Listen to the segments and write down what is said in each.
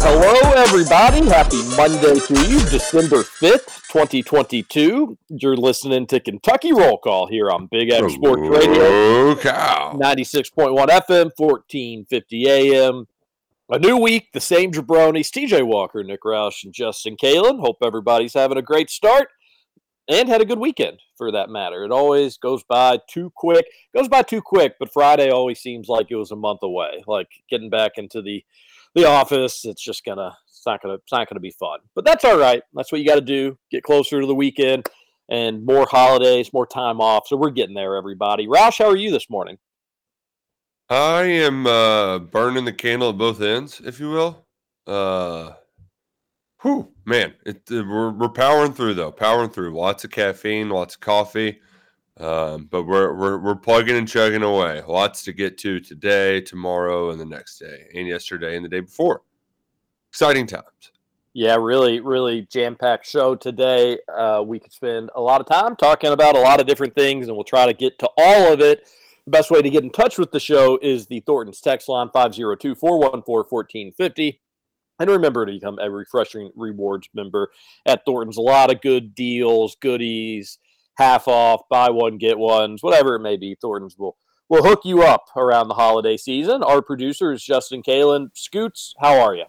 Hello, everybody. Happy Monday to you, December 5th, 2022. You're listening to Kentucky Roll Call here on Big X Sports Radio, Oh, cow. 96.1 FM, 1450 AM. A new week, the same jabronis, TJ Walker, Nick Roush, and Justin Kalen. Hope everybody's having a great start and had a good weekend for that matter. It always goes by too quick. Goes by too quick, but Friday always seems like it was a month away. Like getting back into the the office, it's just gonna it's not gonna it's not gonna be fun. But that's all right. That's what you got to do. Get closer to the weekend and more holidays, more time off. So we're getting there, everybody. Roush, how are you this morning? I am uh, burning the candle at both ends, if you will. Uh, whew, man, it, uh, we're, we're powering through though, powering through. Lots of caffeine, lots of coffee, um, but we're, we're we're plugging and chugging away. Lots to get to today, tomorrow, and the next day, and yesterday, and the day before. Exciting times. Yeah, really, really jam packed show today. Uh, we could spend a lot of time talking about a lot of different things, and we'll try to get to all of it. The best way to get in touch with the show is the Thornton's text line 502 414 1450. And remember to become a refreshing rewards member at Thornton's. A lot of good deals, goodies, half off, buy one, get ones, whatever it may be. Thornton's will will hook you up around the holiday season. Our producer is Justin Kalen. Scoots, how are you?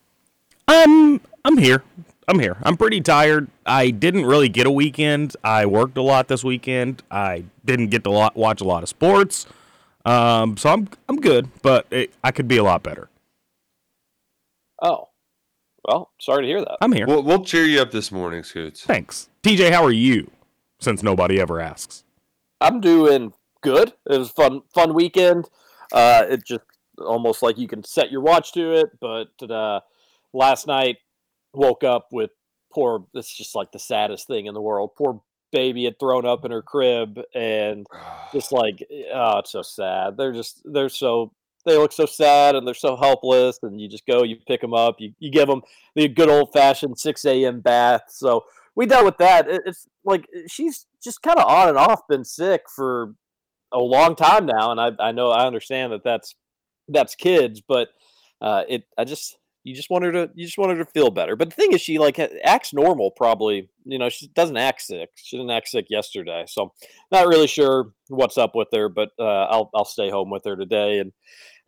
Um, I'm here. I'm here. I'm pretty tired. I didn't really get a weekend. I worked a lot this weekend. I didn't get to lot, watch a lot of sports. Um, so I'm I'm good, but it, I could be a lot better. Oh, well, sorry to hear that. I'm here. We'll, we'll cheer you up this morning, Scoots. Thanks, TJ. How are you? Since nobody ever asks. I'm doing good. It was fun, fun weekend. Uh, it just almost like you can set your watch to it. But uh, last night, woke up with poor. It's just like the saddest thing in the world. Poor baby had thrown up in her crib, and just like, oh, it's so sad. They're just they're so they look so sad and they're so helpless. And you just go, you pick them up, you you give them the good old fashioned six a.m. bath. So we dealt with that. It's like she's just kind of on and off been sick for a long time now, and I I know I understand that that's that's kids, but uh, it I just you just want her to you just want her to feel better. But the thing is, she like acts normal. Probably you know she doesn't act sick. She didn't act sick yesterday, so not really sure what's up with her. But uh, I'll I'll stay home with her today and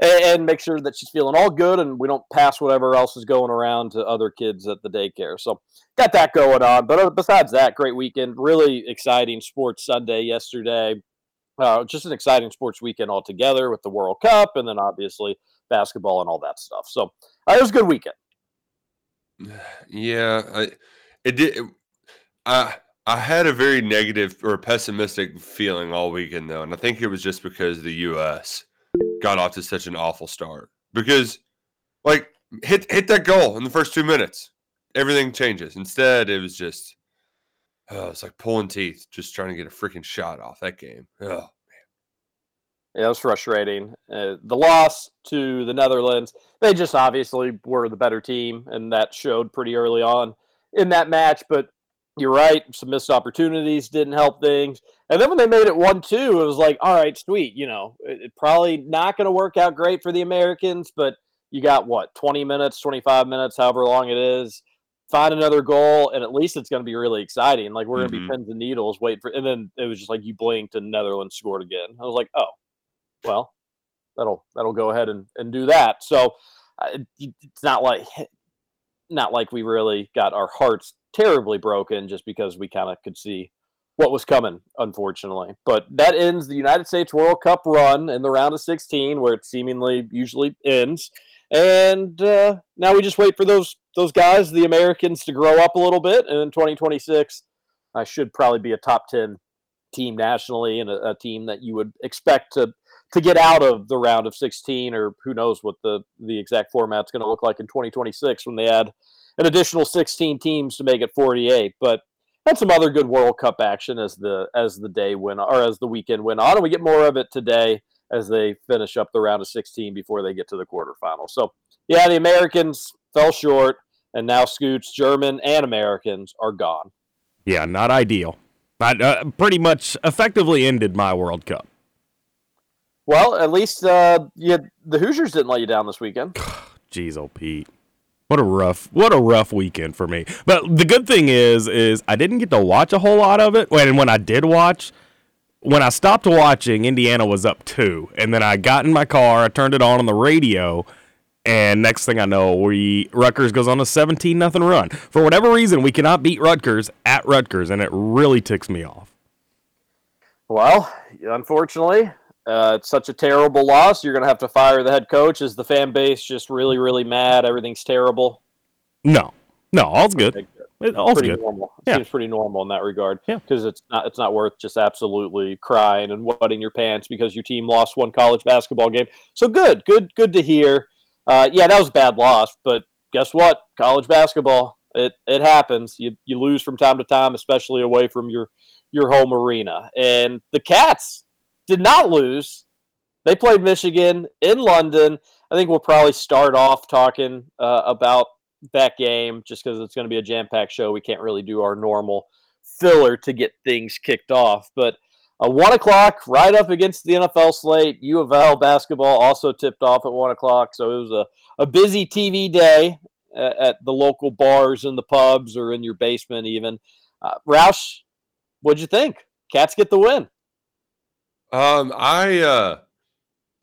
and make sure that she's feeling all good and we don't pass whatever else is going around to other kids at the daycare. So got that going on. But uh, besides that, great weekend. Really exciting sports Sunday yesterday. Uh, just an exciting sports weekend altogether with the World Cup and then obviously basketball and all that stuff. So uh, it was a good weekend. Yeah, I it did. I I had a very negative or pessimistic feeling all weekend though, and I think it was just because the U.S. got off to such an awful start. Because, like, hit hit that goal in the first two minutes, everything changes. Instead, it was just, oh, it's like pulling teeth, just trying to get a freaking shot off that game. Oh, man, Yeah, it was frustrating. Uh, the loss to the Netherlands, they just obviously were the better team, and that showed pretty early on in that match. But you're right. Some missed opportunities didn't help things. And then when they made it 1 2, it was like, all right, sweet. You know, it, it probably not going to work out great for the Americans, but you got what, 20 minutes, 25 minutes, however long it is. Find another goal, and at least it's going to be really exciting. Like, we're going to be pins and needles, wait for, and then it was just like you blinked and Netherlands scored again. I was like, oh, well, that'll that'll go ahead and, and do that. So uh, it- it's not like not like we really got our hearts terribly broken just because we kind of could see what was coming, unfortunately. But that ends the United States World Cup run in the round of 16, where it seemingly usually ends. And uh, now we just wait for those those guys, the Americans, to grow up a little bit. And in 2026, I should probably be a top 10 team nationally and a, a team that you would expect to to get out of the round of 16 or who knows what the the exact format's going to look like in 2026 when they add an additional 16 teams to make it 48 but had some other good world cup action as the as the day went or as the weekend went on and we get more of it today as they finish up the round of 16 before they get to the quarterfinals so yeah the americans fell short and now scoots german and americans are gone Yeah, not ideal. Not uh, pretty much effectively ended my World Cup. well at least uh yeah the hoosiers didn't let you down this weekend Jeez, oh Pete. What a rough, what a rough weekend for me. But the good thing is, is I didn't get to watch a whole lot of it. When when I did watch, when I stopped watching, Indiana was up two, and then I got in my car, I turned it on on the radio, and next thing I know, we Rutgers goes on a seventeen nothing run. For whatever reason, we cannot beat Rutgers at Rutgers, and it really ticks me off. Well, unfortunately, uh, it's such a terrible loss. You're going to have to fire the head coach. Is the fan base just really, really mad? Everything's terrible. No, no, all's good. It- All's pretty good. normal. Yeah. Seems pretty normal in that regard. Yeah. because it's not it's not worth just absolutely crying and wetting your pants because your team lost one college basketball game. So good, good, good to hear. Uh, yeah, that was a bad loss, but guess what? College basketball, it it happens. You you lose from time to time, especially away from your your home arena. And the Cats did not lose. They played Michigan in London. I think we'll probably start off talking uh, about that game just because it's going to be a jam packed show. We can't really do our normal filler to get things kicked off. But uh, one o'clock, right up against the NFL slate. U of L basketball also tipped off at one o'clock. So it was a, a busy TV day at, at the local bars and the pubs or in your basement, even. Uh, Roush, what'd you think? Cats get the win. Um, I uh,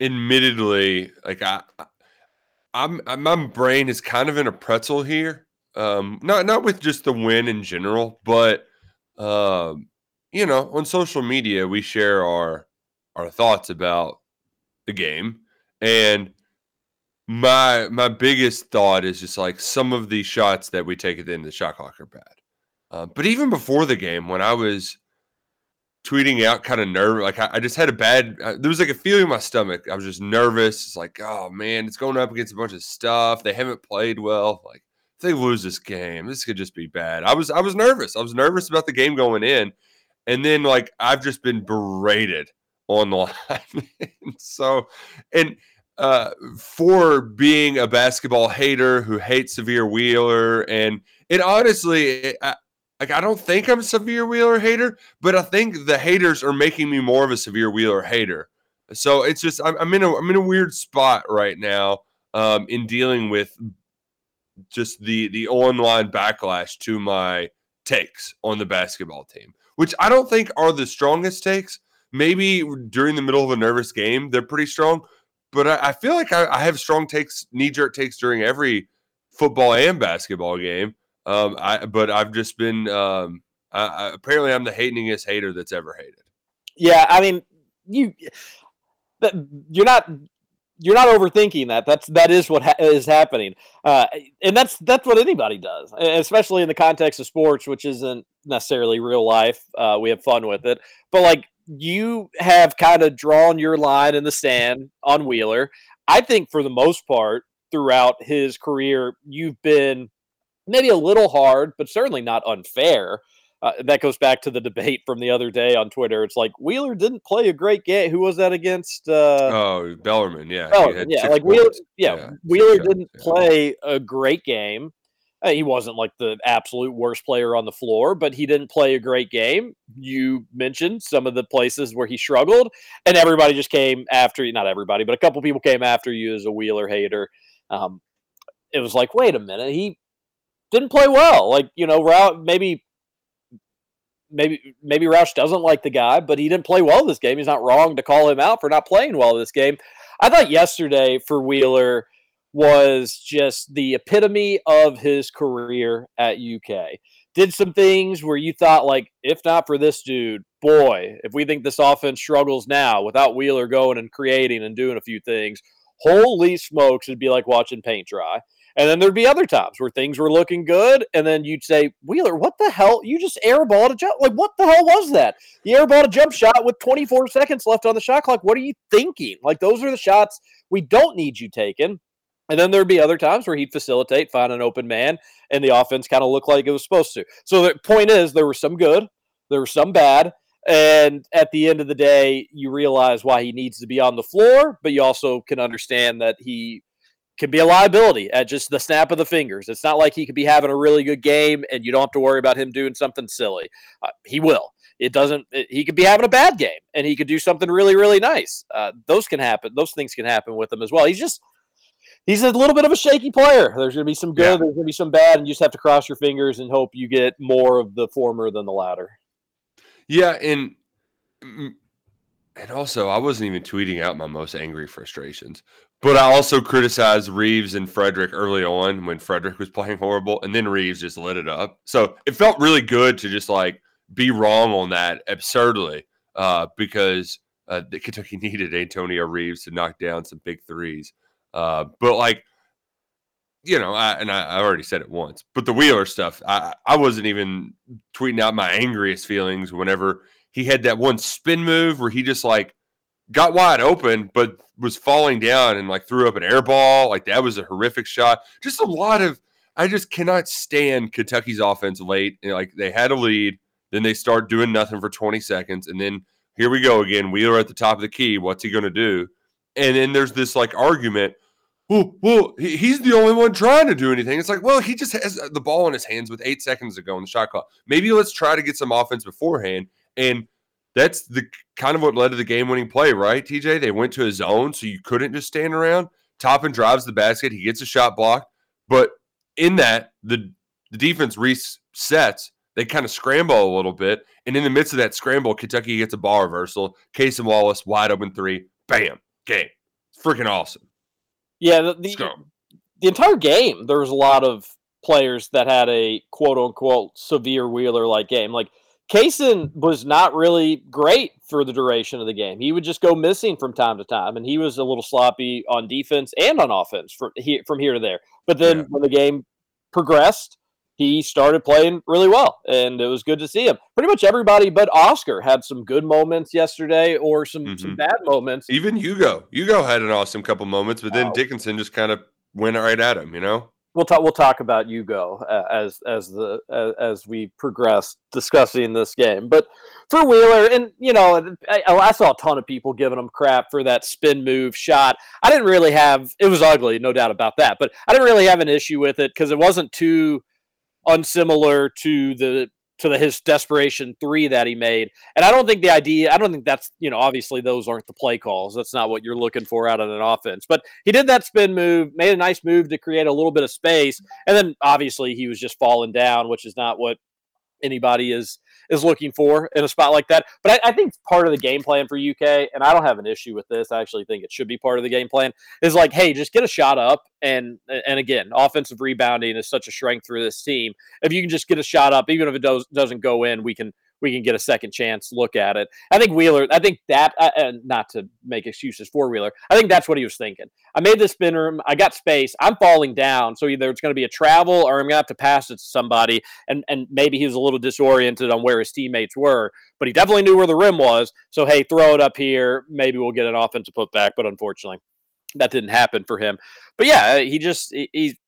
admittedly like I, I'm, I- my brain is kind of in a pretzel here. Um, not not with just the win in general, but um, you know, on social media we share our our thoughts about the game, and my my biggest thought is just like some of the shots that we take at the end of the shot clock are bad. Uh, but even before the game, when I was tweeting out kind of nervous. Like I, I just had a bad. Uh, there was like a feeling in my stomach. I was just nervous. It's like, oh man, it's going up against a bunch of stuff. They haven't played well. Like if they lose this game, this could just be bad. I was I was nervous. I was nervous about the game going in, and then like I've just been berated online. so and uh, for being a basketball hater who hates Sahvir Wheeler, and it honestly, I, like I don't think I'm a Sahvir Wheeler hater, but I think the haters are making me more of a Sahvir Wheeler hater. So it's just I'm, I'm in a I'm in a weird spot right now um, in dealing with just the the online backlash to my takes on the basketball team, which I don't think are the strongest takes. Maybe during the middle of a nervous game, they're pretty strong, but I, I feel like I, I have strong takes, knee jerk takes during every football and basketball game. Um, I but I've just been um, I, I, apparently I'm the hatingest hater that's ever hated. Yeah, I mean, you that you're not you're not overthinking that. That's that is what ha- is happening, uh, and that's that's what anybody does, especially in the context of sports, which isn't necessarily real life. Uh, we have fun with it, but like you have kind of drawn your line in the sand on Wheeler. I think for the most part throughout his career, you've been maybe a little hard, but certainly not unfair. Uh, that goes back to the debate from the other day on Twitter. It's like Wheeler didn't play a great game. Who was that against? Uh, Oh, Bellarmine, yeah, Oh, yeah, like Wheeler. points. Yeah, Wheeler shots, didn't yeah. play a great game, Uh, He wasn't like the absolute worst player on the floor, but he didn't play a great game. You mentioned some of the places where he struggled, and everybody just came after you. Not everybody, but a couple people came after you as a Wheeler hater. Um, it was like, wait a minute, he didn't play well. Like you know, Rou- maybe maybe maybe Roush doesn't like the guy, but he didn't play well this game. He's not wrong to call him out for not playing well this game. I thought yesterday for Wheeler was just the epitome of his career at UK. Did some things where you thought, like, if not for this dude, boy, if we think this offense struggles now without Wheeler going and creating and doing a few things, holy smokes, it'd be like watching paint dry. And then there'd be other times where things were looking good, and then you'd say, Wheeler, what the hell? You just airballed a jump. Like, what the hell was that? You airballed a jump shot with 24 seconds left on the shot clock. What are you thinking? Like, those are the shots we don't need you taking. And then there'd be other times where he'd facilitate, find an open man, and the offense kind of looked like it was supposed to. So the point is, there was some good, there was some bad. And at the end of the day, you realize why he needs to be on the floor, but you also can understand that he can be a liability at just the snap of the fingers. It's not like he could be having a really good game and you don't have to worry about him doing something silly. Uh, he will. It doesn't. It, he could be having a bad game and he could do something really, really nice. Uh, those can happen. Those things can happen with him as well. He's just he's a little bit of a shaky player. There's going to be some good. Yeah. There's going to be some bad, and you just have to cross your fingers and hope you get more of the former than the latter. Yeah, and and also I wasn't even tweeting out my most angry frustrations, but I also criticized Reeves and Fredrick early on when Fredrick was playing horrible, and then Reeves just lit it up. So it felt really good to just like be wrong on that absurdly, uh, because uh, Kentucky needed Antonio Reeves to knock down some big threes. Uh, but like, you know, I, and I, I already said it once, but the Wheeler stuff, I, I wasn't even tweeting out my angriest feelings whenever he had that one spin move where he just like got wide open, but was falling down and like threw up an air ball. Like that was a horrific shot. Just a lot of, I just cannot stand Kentucky's offense late. You know, like they had a lead, then they start doing nothing for 20 seconds, and then here we go again. Wheeler at the top of the key. What's he going to do? And then there's this like argument. Well, well, he's the only one trying to do anything. It's like, well, he just has the ball in his hands with eight seconds to go in the shot clock. Maybe let's try to get some offense beforehand. And that's the kind of what led to the game-winning play, right? TJ, they went to a zone, so you couldn't just stand around. Toppin drives the basket. He gets a shot blocked, but in that, the the defense resets. They kind of scramble a little bit, and in the midst of that scramble, Kentucky gets a ball reversal. Cason Wallace wide open three, bam, game. Freaking awesome. Yeah, the, the, the entire game, there was a lot of players that had a quote unquote Sahvir Wheeler like game. Like Cason was not really great for the duration of the game. He would just go missing from time to time, and he was a little sloppy on defense and on offense from here from here to there. But then Yeah. when the game progressed, he started playing really well, and it was good to see him. Pretty much everybody but Oscar had some good moments yesterday, or some some Mhm. bad moments. Even Hugo, Hugo had an awesome couple moments, but then Wow. Dickinson just kind of went right at him. You know, we'll talk we'll talk about Hugo uh, as as the uh, as we progress discussing this game. But for Wheeler, and you know, I, I saw a ton of people giving him crap for that spin move shot. I didn't really have it was ugly, no doubt about that. But I didn't really have an issue with it because it wasn't too unsimilar to the to the his desperation three that he made. And I don't think the idea, I don't think that's, you know, obviously those aren't the play calls. That's not what you're looking for out of an offense. But he did that spin move, made a nice move to create a little bit of space. And then obviously he was just falling down, which is not what anybody is is looking for in a spot like that. But I, I think part of the game plan for UK, and I don't have an issue with this. I actually think it should be part of the game plan. Is like, hey, just get a shot up, and and again, offensive rebounding is such a strength for this team. If you can just get a shot up, even if it does doesn't go in, we can we can get a second chance look at it. I think Wheeler. I think that, uh, uh, not to make excuses for Wheeler. I think that's what he was thinking. I made this spin room. I got space. I'm falling down, so either it's going to be a travel or I'm going to have to pass it to somebody. And and maybe he was a little disoriented on where his teammates were, but he definitely knew where the rim was. So hey, throw it up here. Maybe we'll get an offensive putback. But unfortunately, that didn't happen for him. But yeah, he just he, he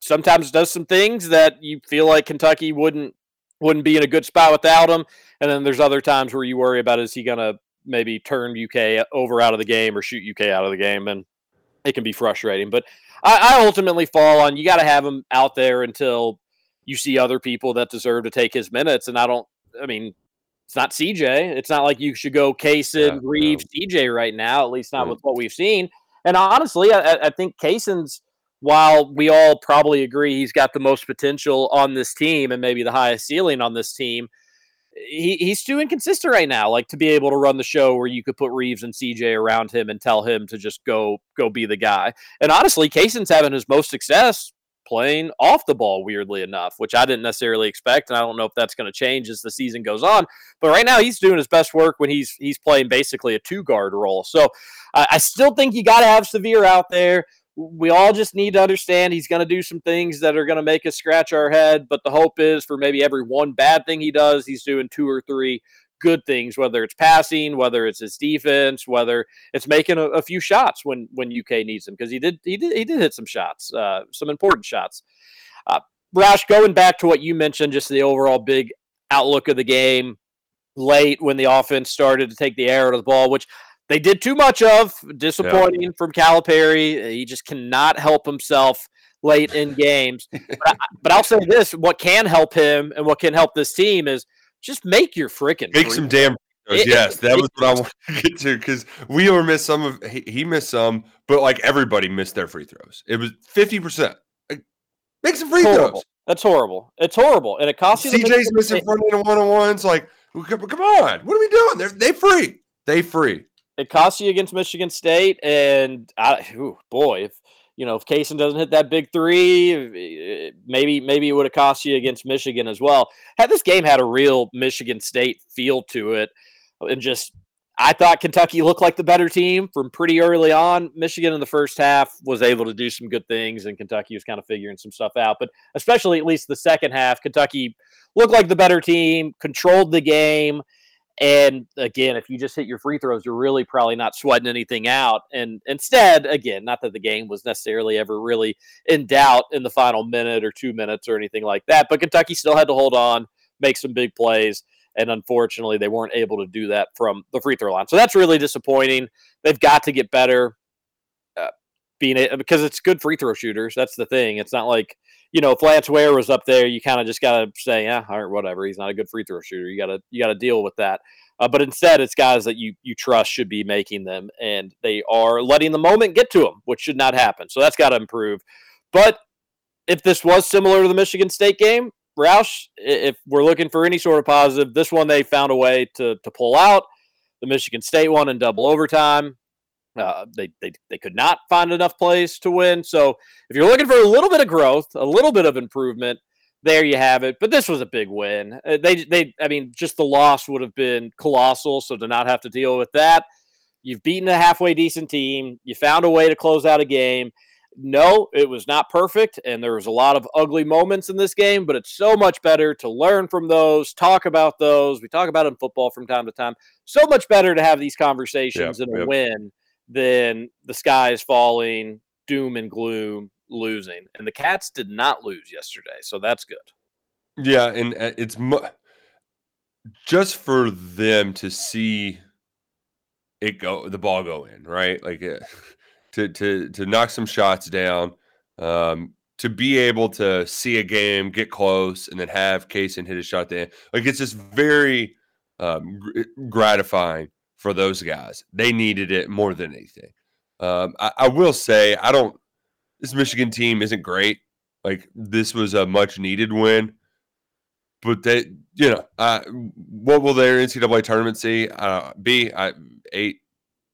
sometimes does some things that you feel like Kentucky wouldn't wouldn't be in a good spot without him. And then there's other times where you worry about is he going to maybe turn UK over out of the game or shoot UK out of the game. And it can be frustrating. But I, I ultimately fall on you got to have him out there until you see other people that deserve to take his minutes. And I don't, I mean, it's not CJ. It's not like you should go Cason, Yeah, Reeves, CJ right now, at least not Mm. with what we've seen. And honestly, I, I think Cason's, while we all probably agree he's got the most potential on this team and maybe the highest ceiling on this team, he, he's too inconsistent right now. Like to be able to run the show where you could put Reeves and CJ around him and tell him to just go go be the guy. And honestly, Cason's having his most success playing off the ball, weirdly enough, which I didn't necessarily expect, and I don't know if that's going to change as the season goes on. But right now, he's doing his best work when he's he's playing basically a two guard role. So I, I still think you got to have Sahvir out there. We all just need to understand he's going to do some things that are going to make us scratch our head. But the hope is for maybe every one bad thing he does, he's doing two or three good things, whether it's passing, whether it's his defense, whether it's making a, a few shots when when UK needs them because he did he did he did hit some shots, uh, some important shots. Uh, going back to what you mentioned, just the overall big outlook of the game late when the offense started to take the air out of the ball, which they did too much of. Disappointing from Calipari. He just cannot help himself late in games. but, I, but I'll say this: what can help him and what can help this team is just make your freaking Make free some damn. It- yes, that it- was what I wanted to get to because Wheeler missed some of he, he missed some, but like everybody missed their free throws. It was fifty percent. Make some free horrible. throws. That's horrible. It's horrible, and it costs you. CJ's missing front end one on ones. Like, come, come on, what are we doing? They're they free. They free. It costs you against Michigan State, and I, ooh, boy, if you know if Cason doesn't hit that big three, eh, maybe maybe it would have cost you against Michigan as well. Had this game had a real Michigan State feel to it, and just I thought Kentucky looked like the better team from pretty early on. Michigan in the first half was able to do some good things, and Kentucky was kind of figuring some stuff out. But especially at least the second half, Kentucky looked like the better team, controlled the game. And again, if you just hit your free throws, you're really probably not sweating anything out. And instead, again, not that the game was necessarily ever really in doubt in the final minute or two minutes or anything like that, but Kentucky still had to hold on, make some big plays. And unfortunately, they weren't able to do that from the free throw line. So that's really disappointing. They've got to get better. Uh, being because it's good free throw shooters. That's the thing. It's not like you know if Lance Ware was up there, you kind of just gotta say, yeah, all right, whatever. He's not a good free throw shooter. You gotta you gotta deal with that. Uh, but instead, it's guys that you you trust should be making them, and they are letting the moment get to them, which should not happen. So that's got to improve. But if this was similar to the Michigan State game, Roush, if we're looking for any sort of positive, this one they found a way to to pull out. The Michigan State one in double overtime. Uh, they, they they could not find enough plays to win. So if you're looking for a little bit of growth, a little bit of improvement, there you have it. But this was a big win. Uh, They they I mean, just the loss would have been colossal. So to not have to deal with that, you've beaten a halfway decent team. You found a way to close out a game. No, it was not perfect, and there was a lot of ugly moments in this game. But it's so much better to learn from those, talk about those. We talk about it in football from time to time. So much better to have these conversations Yep, in a yep. win than the sky is falling, doom and gloom, losing. And the Cats did not lose yesterday, so that's good. Yeah, and uh, it's mu- just for them to see it go, the ball go in, right? Like uh, to to to knock some shots down, um, to be able to see a game get close, and then have Cason hit a shot there. Like it's just very um, gr- gratifying for those guys. They needed it more than anything. Um, I, I will say, I don't. This Michigan team isn't great. Like this was a much needed win but they, you know, uh, what will their NCAA tournament see? Uh, be I, eight,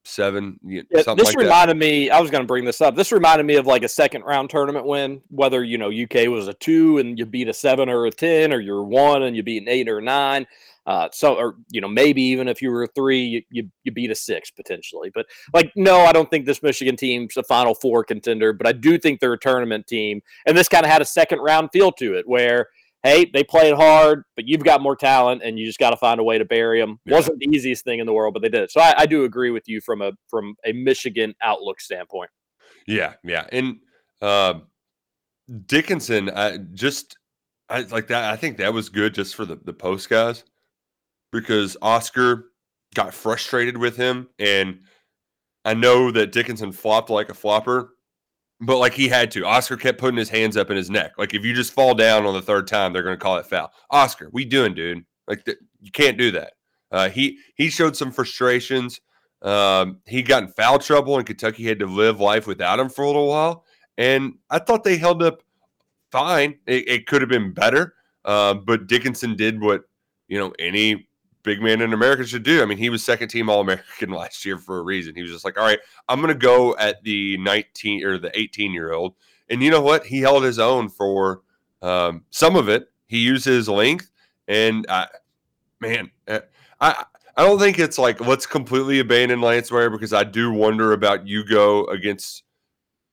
seven, you Yeah, something this like that. reminded me. I was going to bring this up. This reminded me of like a second round tournament win. Whether you know UK was a two and you beat a seven or a ten, or you're one and you beat an eight or a nine. Uh, so, or you know, maybe even if you were a three, you, you you beat a six potentially. But like, no, I don't think this Michigan team's a Final Four contender. But I do think they're a tournament team, and this kind of had a second round feel to it, where hey, they played hard, but you've got more talent, and you just got to find a way to bury them. Yeah. Wasn't the easiest thing in the world, but they did it. So I, I do agree with you from a from a Michigan outlook standpoint. Yeah, yeah, and um, Dickinson, I just I like that. I think that was good just for the the post guys because Oscar got frustrated with him and I know that Dickinson flopped like a flopper, but like he had to. Oscar kept putting his hands up in his neck. Like if you just fall down on the third time, they're going to call it foul. Oscar, we doing, dude? Like th- you can't do that. Uh, he he showed some frustrations. Um, he got in foul trouble, and Kentucky had to live life without him for a little while. And I thought they held up fine. It, it could have been better, uh, but Dickinson did what you know any big man in America should do. I mean, he was second team All American last year for a reason. He was just like, all right, I'm going to go at the 19 or the 18 year old. And you know what? He held his own for um, some of it. He used his length, and man, uh, I I don't think it's like let's completely abandon Lance Ware because I do wonder about you go against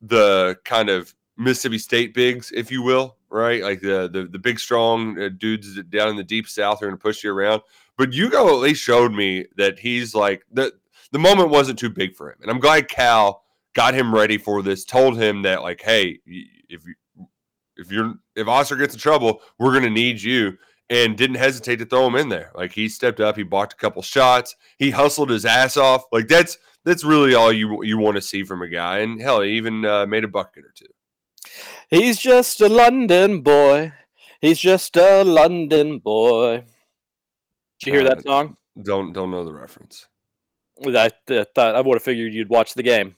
the kind of Mississippi State bigs, if you will, right? Like the the, the big strong uh, dudes down in the deep south are going to push you around. But Hugo at least showed me that he's like the the moment wasn't too big for him, and I'm glad Cal got him ready for this. Told him that like, hey, if you if you're if Oscar gets in trouble, we're to need you. And didn't hesitate to throw him in there. Like he stepped up, he blocked a couple shots, he hustled his ass off. Like that's that's really all you you want to see from a guy. And hell, he even uh, made a bucket or two. He's just a London boy. He's just a London boy. Did you hear Uh, that song? Don't don't know the reference. I, I thought I would have figured you'd watch the game.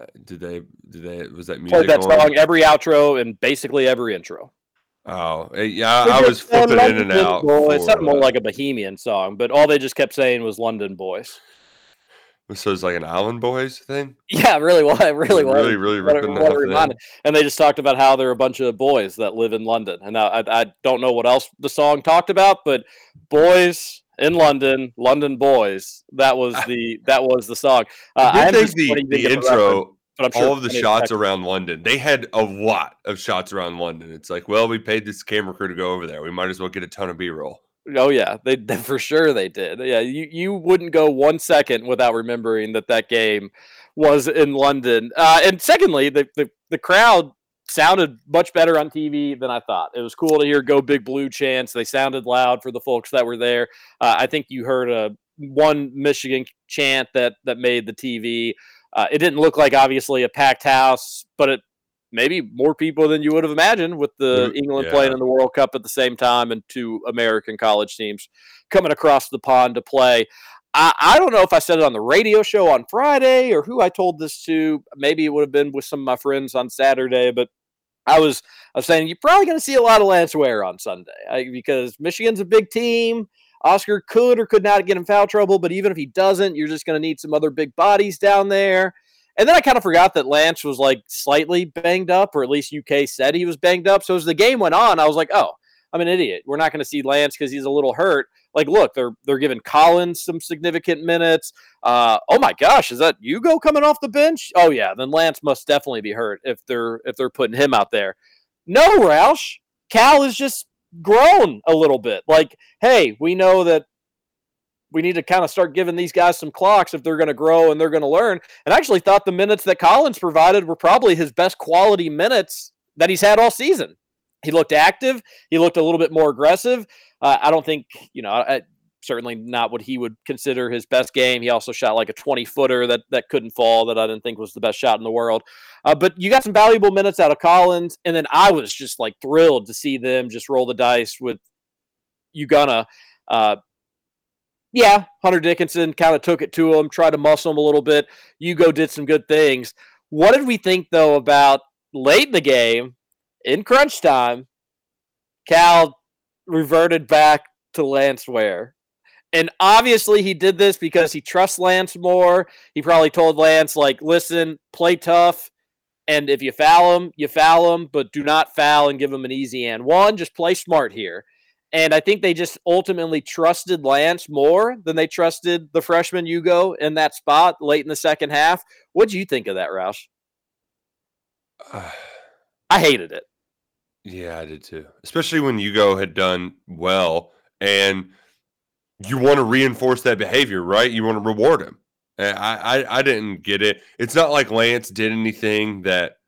Uh, Did they? Did they? Was that music? Played that on? song every outro and basically every intro. Oh, yeah. We're I was flipping in and out. boy. It sounded more like a Bohemian song, but all they just kept saying was London boys. So it's like an Island Boys thing. Yeah, really was. It really was. really, really What ripping what off And they just talked about how there are a bunch of boys that live in London. And now I, I don't know what else the song talked about, but boys in London, London boys. That was the that was the song. Uh, I think the, the didn't get the reference, intro, but I'm sure all of the shots around London, they had a lot of shots around London. It's like, well, we paid this camera crew to go over there. We might as well get a ton of B roll. Oh yeah, they, they for sure they did. Yeah, you you wouldn't go one second without remembering that that game was in London. Uh, and secondly, the, the the crowd sounded much better on TV than I thought. It was cool to hear "Go Big Blue" chants. They sounded loud for the folks that were there. Uh, I think you heard a one Michigan chant that that made the TV. Uh, it didn't look like obviously a packed house, but it maybe more people than you would have imagined with the Mm, England yeah. playing in the World Cup at the same time and two American college teams coming across the pond to play. I, I don't know if I said it on the radio show on Friday or who I told this to. Maybe it would have been with some of my friends on Saturday, but I was I was saying you're probably going to see a lot of Lance Ware on Sunday I, because Michigan's a big team. Oscar could or could not get in foul trouble, but even if he doesn't, you're just going to need some other big bodies down there. And then I kind of forgot that Lance was like slightly banged up, or at least UK said he was banged up. So as the game went on, I was like, oh, I'm an idiot. We're not going to see Lance because he's a little hurt. Like, look, they're they're giving Collins some significant minutes. Uh, oh my gosh, is that Hugo coming off the bench? Oh yeah, then Lance must definitely be hurt if they're if they're putting him out there. No, Roush, Cal is just grown a little bit. Like, hey, we know that we need to kind of start giving these guys some clocks if they're going to grow and they're going to learn. And I actually thought the minutes that Collins provided were probably his best quality minutes that he's had all season. He looked active. He looked a little bit more aggressive. Uh, I don't think, you know, I, certainly not what he would consider his best game. He also shot like a 20 footer that, that couldn't fall that I didn't think was the best shot in the world. Uh, but you got some valuable minutes out of Collins. And then I was just like thrilled to see them just roll the dice with Ugonna. Uh, yeah, Hunter Dickinson kind of took it to him, tried to muscle him a little bit. Hugo did some good things. What did we think though about late in the game, in crunch time? Cal reverted back to Lance Ware. And obviously he did this because he trusts Lance more. He probably told Lance, like, listen, play tough. And if you foul him, you foul him, but do not foul and give him an easy and one. Just play smart here. And I think they just ultimately trusted Lance more than they trusted the freshman Hugo in that spot late in the second half. What do you think of that, Roush? I hated it. Yeah, I did too. Especially when Hugo had done well and you want to reinforce that behavior, right? You want to reward him. And I, I I didn't get it. It's not like Lance did anything that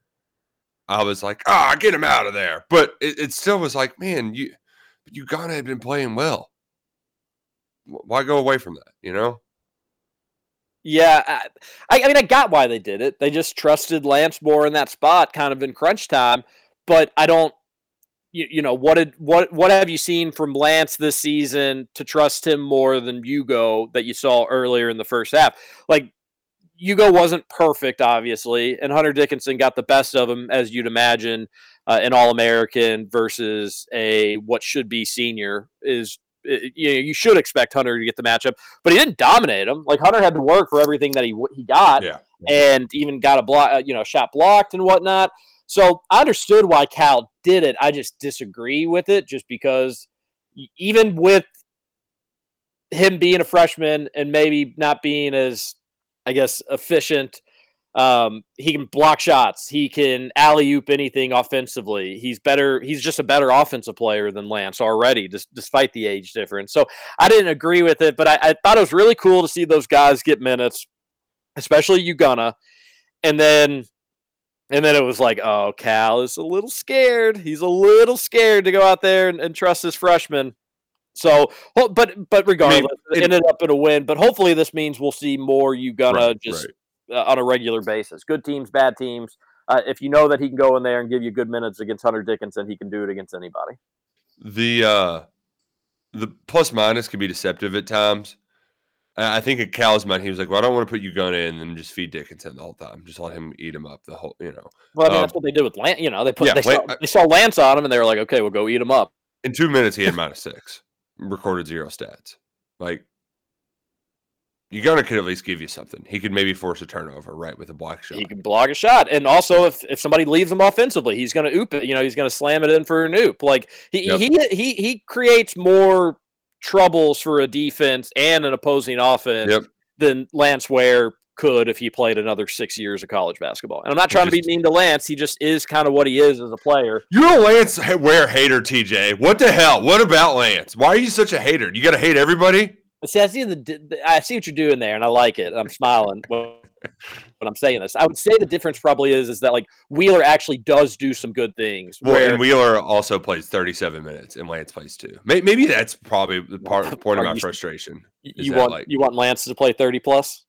I was like, ah, get him out of there. But it, it still was like, man, you Ugonna had been playing well. Why go away from that? You know? Yeah, I, I mean, I got why they did it. They just trusted Lance more in that spot, kind of in crunch time. But I don't, you, you know, what did what what have you seen from Lance this season to trust him more than Hugo that you saw earlier in the first half? Like Hugo wasn't perfect, obviously, and Hunter Dickinson got the best of him, as you'd imagine. Uh, an All American versus a what should be senior is you know, you should expect Hunter to get the matchup, but he didn't dominate him. Like Hunter had to work for everything that he he got, Yeah. and even got a block, uh, you know, shot blocked and whatnot. So I understood why Cal did it. I just disagree with it, just because even with him being a freshman and maybe not being as, I guess, efficient. Um, he can block shots. He can alley oop anything offensively. He's better. He's just a better offensive player than Lance already, dis- despite the age difference. So I didn't agree with it, but I, I thought it was really cool to see those guys get minutes, especially Ugonna. And then, and then it was like, oh, Cal is a little scared. He's a little scared to go out there and, and trust his freshman. So, but but regardless, it, it- ended up in a win. But hopefully, this means we'll see more Ugonna Right, just right. uh, on a regular basis. Good teams, bad teams. Uh, if you know that he can go in there and give you good minutes against Hunter Dickinson, he can do it against anybody. The uh the plus minus can be deceptive at times. I I think at Cal's mind, he was like, "Well, I don't want to put Ugonna in and just feed Dickinson the whole time. Just let him eat him up the whole, you know." Well, I mean, Um, that's what they did with Lance. You know, they put yeah, they, saw, they saw Lance on him, and they were like, "Okay, we'll go eat him up." In two minutes, he had minus six, recorded zero stats. Like Ugonna could at least give you something. He could maybe force a turnover, right, with a block shot. He can block a shot, and also if, if somebody leaves him offensively, he's going to oop it. You know, he's going to slam it in for an oop. Like he Yep. he he he creates more troubles for a defense and an opposing offense Yep. than Lance Ware could if he played another six years of college basketball. And I'm not trying to be mean to Lance. He just is kind of what he is as a player. You're a Lance Ware hater, TJ. What the hell? What about Lance? Why are you such a hater? You got to hate everybody? See, I see the, I see what you're doing there, and I like it. I'm smiling when, I'm saying this. I would say the difference probably is is that like Wheeler actually does do some good things. Well, where- and Wheeler also plays 37 minutes, and Lance plays two. May- Maybe that's probably the part the point of my frustration. you want like- you want Lance to play 30 plus.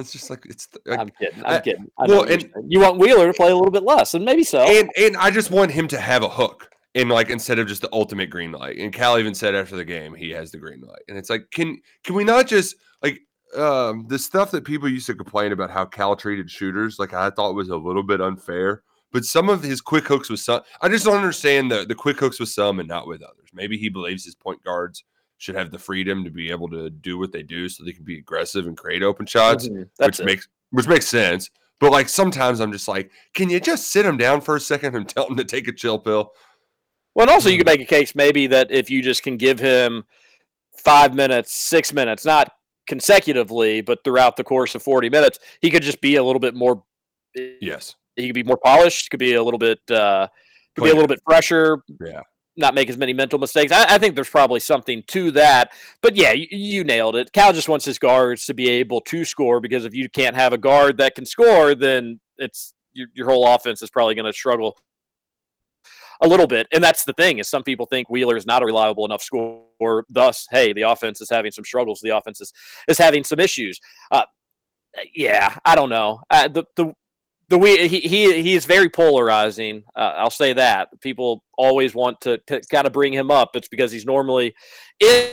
It's just like it's like, I'm kidding. I'm I- kidding. I well, and- you want Wheeler to play a little bit less, and maybe so. and and I just want him to have a hook, and like instead of just the ultimate green light. And Cal even said after the game he has the green light, and it's like, can can we not just like um the stuff that people used to complain about how Cal treated shooters? Like I thought was a little bit unfair. But some of his quick hooks with some, I just don't understand the the quick hooks with some and not with others. Maybe he believes his point guards should have the freedom to be able to do what they do, so they can be aggressive and create open shots Mhm. Which it. makes which makes sense. But like sometimes I'm just like, can you just sit him down for a second and tell him to take a chill pill? Well, and also you Mm. could make a case maybe that if you just can give him five minutes, six minutes, not consecutively, but throughout the course of 40 minutes, he could just be a little bit more. Yes. He could be more polished. Could be a little bit. uh Could be a little bit fresher. Yeah. Not make as many mental mistakes. I, I think there's probably something to that. But yeah, you, you nailed it. Cal just wants his guards to be able to score because if you can't have a guard that can score, then it's your, your whole offense is probably going to struggle a little bit. And that's the thing is some people think Wheeler is not a reliable enough scorer. Thus, hey, the offense is having some struggles. The offense is, is having some issues. Uh, yeah, I don't know. Uh, the the the we he he he is very polarizing. Uh, I'll say that people always want to, to kind of bring him up. It's because he's normally in,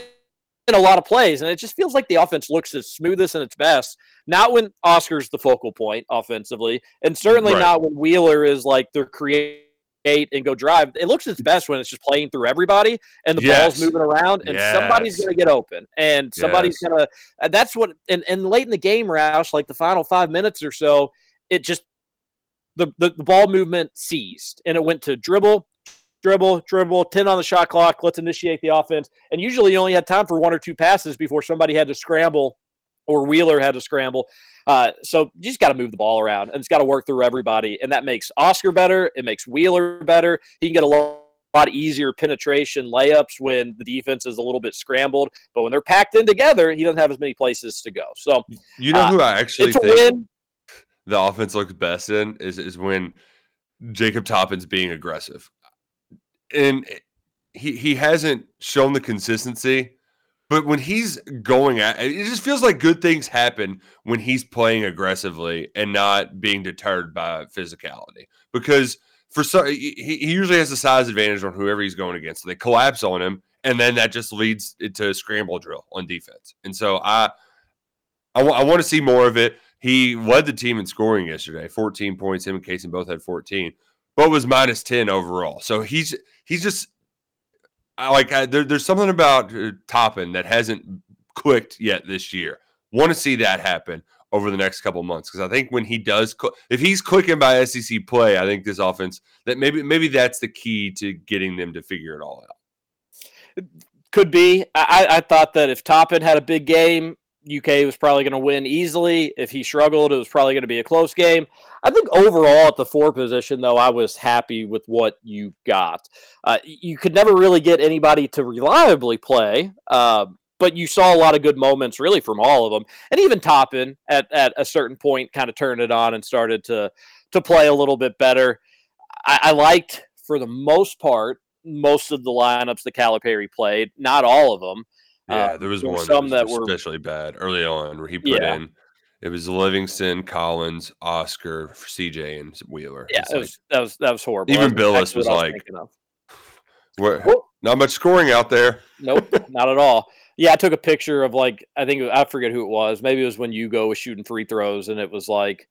in a lot of plays, and it just feels like the offense looks its smoothest and its best. Not when Oscar's the focal point offensively, and certainly Right. not when Wheeler is like the create and go drive. It looks its best when it's just playing through everybody and the Yes. ball's moving around and somebody's going to get open and somebody's Yes. going to. That's what. And, and late in the game, Roush, like the final five minutes or so, it just the, the the ball movement ceased and it went to dribble, dribble, dribble, ten on the shot clock. Let's initiate the offense. And usually, you only had time for one or two passes before somebody had to scramble or Wheeler had to scramble. Uh, so you just got to move the ball around and it's got to work through everybody. And that makes Oscar better. It makes Wheeler better. He can get a lot, lot easier penetration layups when the defense is a little bit scrambled. But when they're packed in together, he doesn't have as many places to go. So You know Uh, who I actually it's a win. The offense looks best in is is when Jacob Toppin's being aggressive. And he he hasn't shown the consistency But when he's going at it just feels like good things happen when he's playing aggressively and not being deterred by physicality. Because for some, he, he usually has a size advantage on whoever he's going against. So they collapse on him, and then that just leads to a scramble drill on defense. And so I, I, w- I want to see more of it. He led the team in scoring yesterday, 14 points. Him and Casey both had 14, but was minus 10 overall. So he's he's just I like I, there, there's something about uh, Toppin that hasn't clicked yet this year. Want to see that happen over the next couple months because I think when he does, if he's clicking by SEC play, I think this offense that maybe maybe that's the key to getting them to figure it all out. Could be. I, I thought that if Toppin had a big game, UK was probably going to win easily. If he struggled, it was probably going to be a close game. I think overall at the four position, though, I was happy with what you got. Uh, you could never really get anybody to reliably play, uh, but you saw a lot of good moments really from all of them. And even Toppin at, at a certain point kind of turned it on and started to to play a little bit better. I, I liked, for the most part, most of the lineups that Calipari played. Not all of them. Yeah, Uh, there was one some that that was were- especially bad early on where he put Yeah. in it was Livingston, Collins, Oscar, CJ, and Wheeler. Yeah, It's it like, was, that was that was horrible. Even Billis was what like- not much scoring out there. Nope, not at all. Yeah, I took a picture of like I think I forget who it was. Maybe it was when Hugo was shooting free throws, and it was like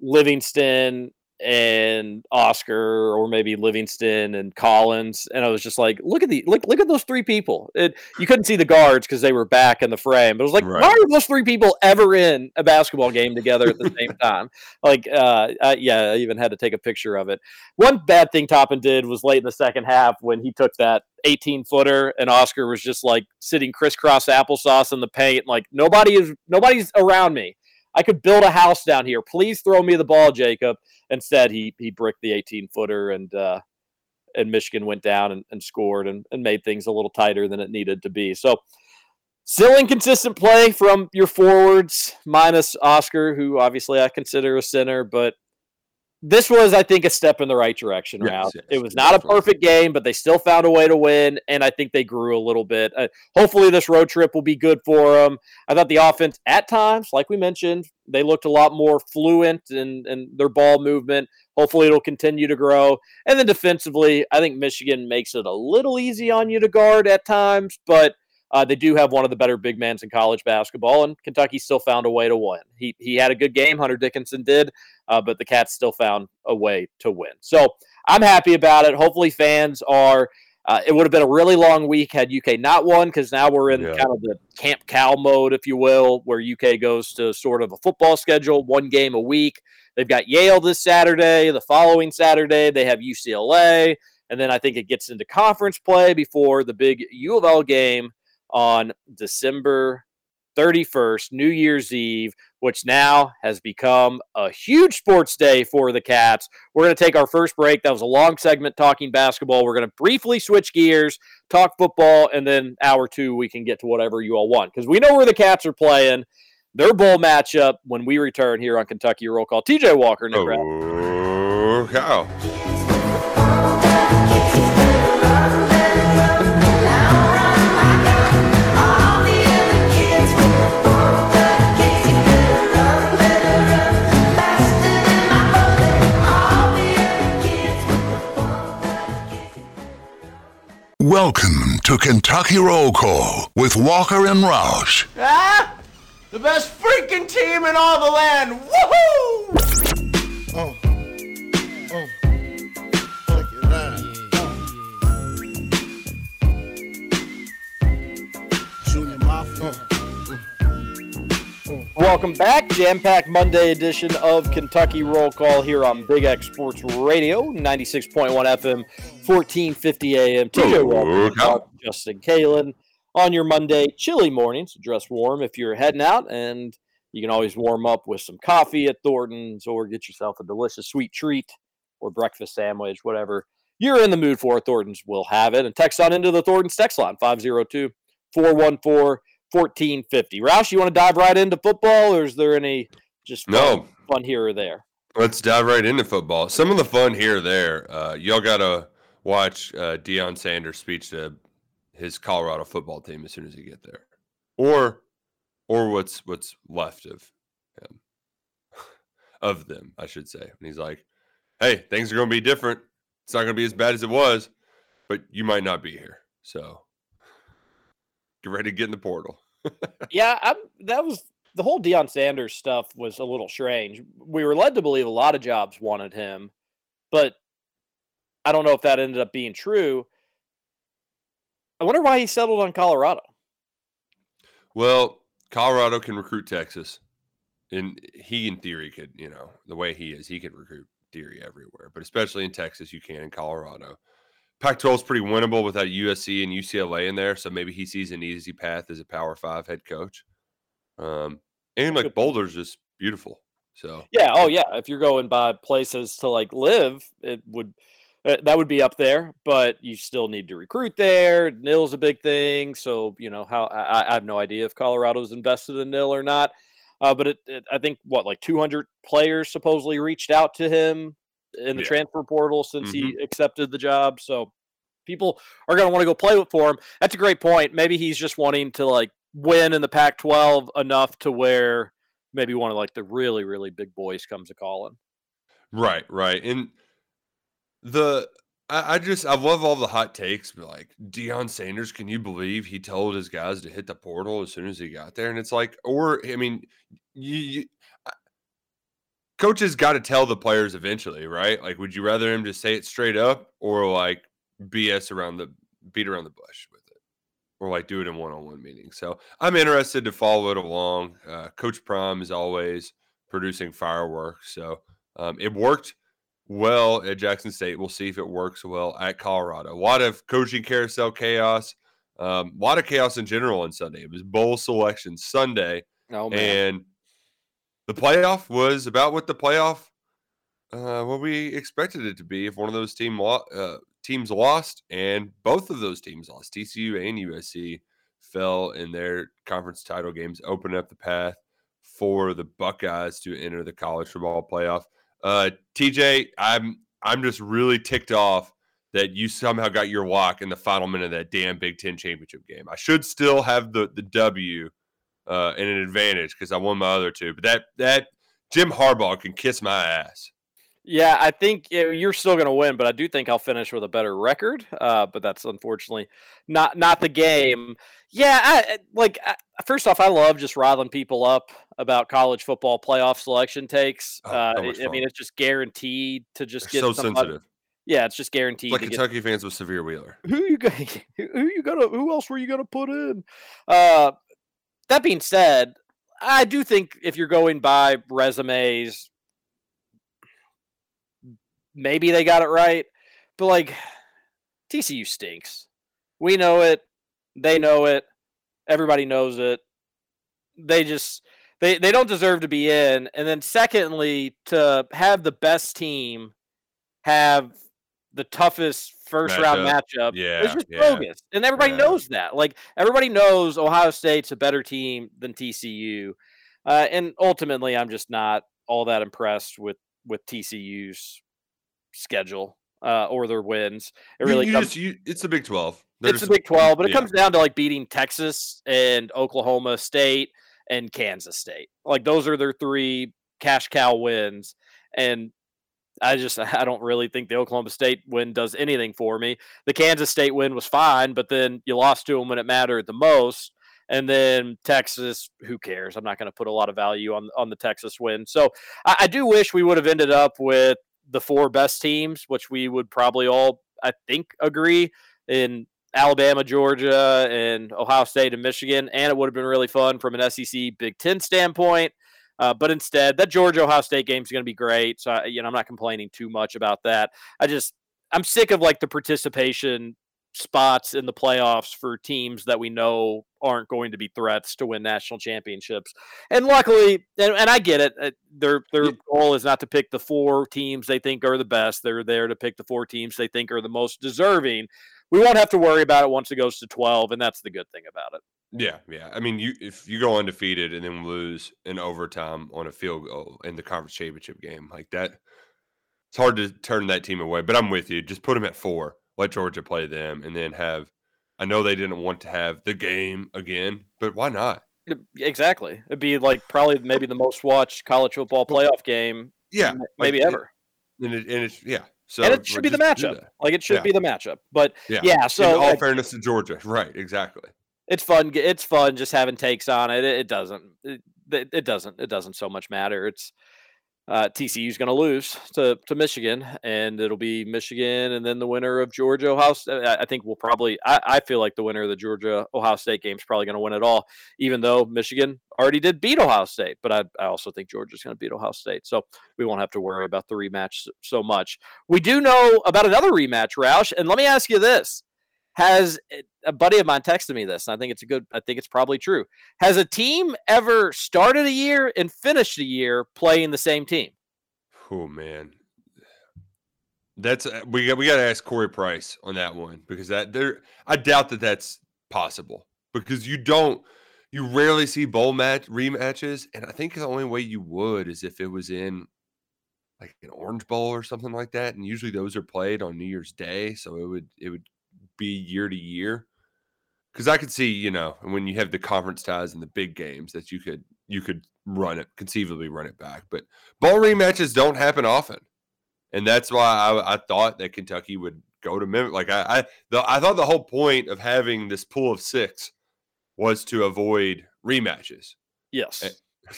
Livingston and Oscar, or maybe Livingston and Collins. And I was just like, look at the look look at those three people. It, you couldn't see the guards because they were back in the frame. But it was like, Right. why are those three people ever in a basketball game together at the same time? Like, uh, uh, yeah, I even had to take a picture of it. One bad thing Toppin did was late in the second half when he took that 18 footer and Oscar was just like sitting crisscross applesauce in the paint, like nobody is nobody's around me. I could build a house down here. Please throw me the ball, Jacob. Instead, he he bricked the 18 footer and uh, and Michigan went down and, and scored and, and made things a little tighter than it needed to be. So still inconsistent play from your forwards, minus Oscar, who obviously I consider a center, but this was, I think, a step in the right direction. Yes, Ralph. yes, it was not a perfect game, but they still found a way to win, and I think they grew a little bit. Uh, hopefully, this road trip will be good for them. I thought the offense, at times, like we mentioned, they looked a lot more fluent in, in their ball movement. Hopefully, it'll continue to grow. And then defensively, I think Michigan makes it a little easy on you to guard at times, but uh, they do have one of the better big mans in college basketball, and Kentucky still found a way to win. He he had a good game, Hunter Dickinson did, uh, but the Cats still found a way to win. So I'm happy about it. Hopefully, fans are. Uh, it would have been a really long week had UK not won because now we're in Yeah. kind of the Camp Cal mode, if you will, where UK goes to sort of a football schedule, one game a week. They've got Yale this Saturday. The following Saturday, they have UCLA. And then I think it gets into conference play before the big U of L game on December 31st, New Year's Eve, which now has become a huge sports day for the Cats. We're going to take our first break. That was a long segment talking basketball. We're going to briefly switch gears, talk football, and then hour two, we can get to whatever you all want because we know where the Cats are playing. Their bowl matchup when we return here on Kentucky Roll Call. TJ Walker, Nick. Oh, cow. Welcome to Kentucky Roll Call with Walker and Roush. Ah! The best freaking team in all the land! Woohoo! Oh. Oh. Welcome back. Jam packed Monday edition of Kentucky Roll Call here on Big X Sports Radio, 96.1 FM, 1450 AM. TJ Walker. Justin Kalen on your Monday chilly mornings. Dress warm if you're heading out, and you can always warm up with some coffee at Thornton's or get yourself a delicious sweet treat or breakfast sandwich, whatever you're in the mood for. Thornton's will have it. And text on into the Thornton's text line 502 414 1450. Roush, you want to dive right into football, or is there any just fun, No. fun here or there? Let's dive right into football. Some of the fun here or there. Uh, y'all got to watch uh, Deion Sanders' speech to his Colorado football team as soon as he get there, or or what's what's left of him of them, I should say. And he's like, "Hey, things are going to be different. It's not going to be as bad as it was, but you might not be here. So get ready to get in the portal." yeah, I'm, that was the whole Deion Sanders stuff was a little strange. We were led to believe a lot of jobs wanted him, but I don't know if that ended up being true. I wonder why he settled on Colorado. Well, Colorado can recruit Texas. And he, in theory, could, you know, the way he is, he could recruit theory everywhere, but especially in Texas, you can in Colorado. Pac 12 is pretty winnable without USC and UCLA in there. So maybe he sees an easy path as a Power Five head coach. Um, and like Boulder's just beautiful. So, yeah. Oh, yeah. If you're going by places to like live, it would uh, that would be up there, but you still need to recruit there. Nil's a big thing, so you know how I, I have no idea if Colorado's invested in Nil or not. Uh, but it, it, I think what like 200 players supposedly reached out to him in the yeah. transfer portal since mm-hmm. he accepted the job. So people are going to want to go play with for him. That's a great point. Maybe he's just wanting to like win in the Pac-12 enough to where maybe one of like the really really big boys comes a calling. Right, right, and the I, I just I love all the hot takes, but like Deion Sanders, can you believe he told his guys to hit the portal as soon as he got there? And it's like, or I mean, you, you coaches got to tell the players eventually, right? Like, would you rather him just say it straight up or like BS around the beat around the bush with it, or like do it in one-on-one meetings? So I'm interested to follow it along. Uh, Coach Prime is always producing fireworks, so um, it worked well at Jackson State. We'll see if it works well at Colorado. A lot of coaching carousel chaos, um, a lot of chaos in general on Sunday. It was bowl selection Sunday, oh, and the playoff was about what the playoff, uh, what we expected it to be. If one of those team lo- uh, teams lost, and both of those teams lost, TCU and USC fell in their conference title games, opened up the path for the Buckeyes to enter the college football playoff. Uh, TJ, I'm I'm just really ticked off that you somehow got your walk in the final minute of that damn Big Ten championship game. I should still have the the W uh, and an advantage because I won my other two, but that that Jim Harbaugh can kiss my ass. Yeah, I think you're still going to win, but I do think I'll finish with a better record. Uh, but that's unfortunately not not the game. Yeah, I, like I, first off, I love just riling people up about college football playoff selection takes. Oh, uh, I mean, it's just guaranteed to just They're get so somebody. sensitive. Yeah, it's just guaranteed. It's like Kentucky get, fans with Sahvir Wheeler. Who you? Who you gonna? Who else were you gonna put in? Uh, that being said, I do think if you're going by resumes, maybe they got it right, but like TCU stinks. We know it. They know it. Everybody knows it. They just they they don't deserve to be in. And then secondly, to have the best team have the toughest first matchup. round matchup yeah, it's just yeah. bogus. And everybody yeah. knows that. Like everybody knows Ohio State's a better team than TCU. Uh, and ultimately I'm just not all that impressed with with TCU's schedule uh, or their wins. It really you, you comes, just, you, it's the Big Twelve. There's, it's the Big Twelve, but it yeah. comes down to like beating Texas and Oklahoma State and Kansas State. Like those are their three cash cow wins, and I just I don't really think the Oklahoma State win does anything for me. The Kansas State win was fine, but then you lost to them when it mattered the most. And then Texas, who cares? I'm not going to put a lot of value on on the Texas win. So I, I do wish we would have ended up with the four best teams, which we would probably all, I think, agree in Alabama, Georgia, and Ohio State and Michigan. And it would have been really fun from an SEC Big Ten standpoint. Uh, but instead, that Georgia Ohio State game is going to be great. So, I, you know, I'm not complaining too much about that. I just, I'm sick of like the participation spots in the playoffs for teams that we know aren't going to be threats to win national championships. And luckily, and, and I get it, uh, their their yeah. goal is not to pick the four teams they think are the best. They're there to pick the four teams they think are the most deserving. We won't have to worry about it once it goes to 12, and that's the good thing about it. Yeah, yeah. I mean, you if you go undefeated and then lose in overtime on a field goal in the conference championship game like that, it's hard to turn that team away. But I'm with you. Just put them at four let Georgia play them, and then have I know they didn't want to have the game again, but why not? Exactly. It'd be like probably maybe the most watched college football playoff game, Yeah, m- like, maybe ever. And, it, and it's yeah. So and it should be the matchup. Like it should Yeah. be the matchup. But Yeah. yeah, In so all like, fairness to Georgia, right? Exactly. It's fun. It's fun just having takes on it. It, it doesn't. It, it doesn't. It doesn't so much matter. It's uh, TCU's going to lose to to Michigan, and it'll be Michigan, and then the winner of Georgia Ohio. State. I I think we'll probably. I, I feel like the winner of the Georgia Ohio State game is probably going to win it all, even though Michigan already did beat Ohio State. But I, I also think Georgia's going to beat Ohio State, so we won't have to worry about the rematch s- so much. We do know about another rematch, Roush, and let me ask you this: Has eh, a buddy of mine texted me this, and I think it's a good. I think it's probably true. Has a team ever started a year and finished a year playing the same team? Oh man, that's uh, we got we got to ask Corey Price on that one because that there I doubt that that's possible because you don't you rarely see bowl match rematches and I think the only way you would is if it was in like an Orange Bowl or something like that and usually those are played on New Year's Day so it would it would be year to year because I could see you know when you have the conference ties and the big games that you could you could run it conceivably run it back but bowl rematches don't happen often and that's why I, I thought that Kentucky would go to Memphis. Like I, I, the, I thought the whole point of having this pool of six was to avoid rematches. Yes. Eh,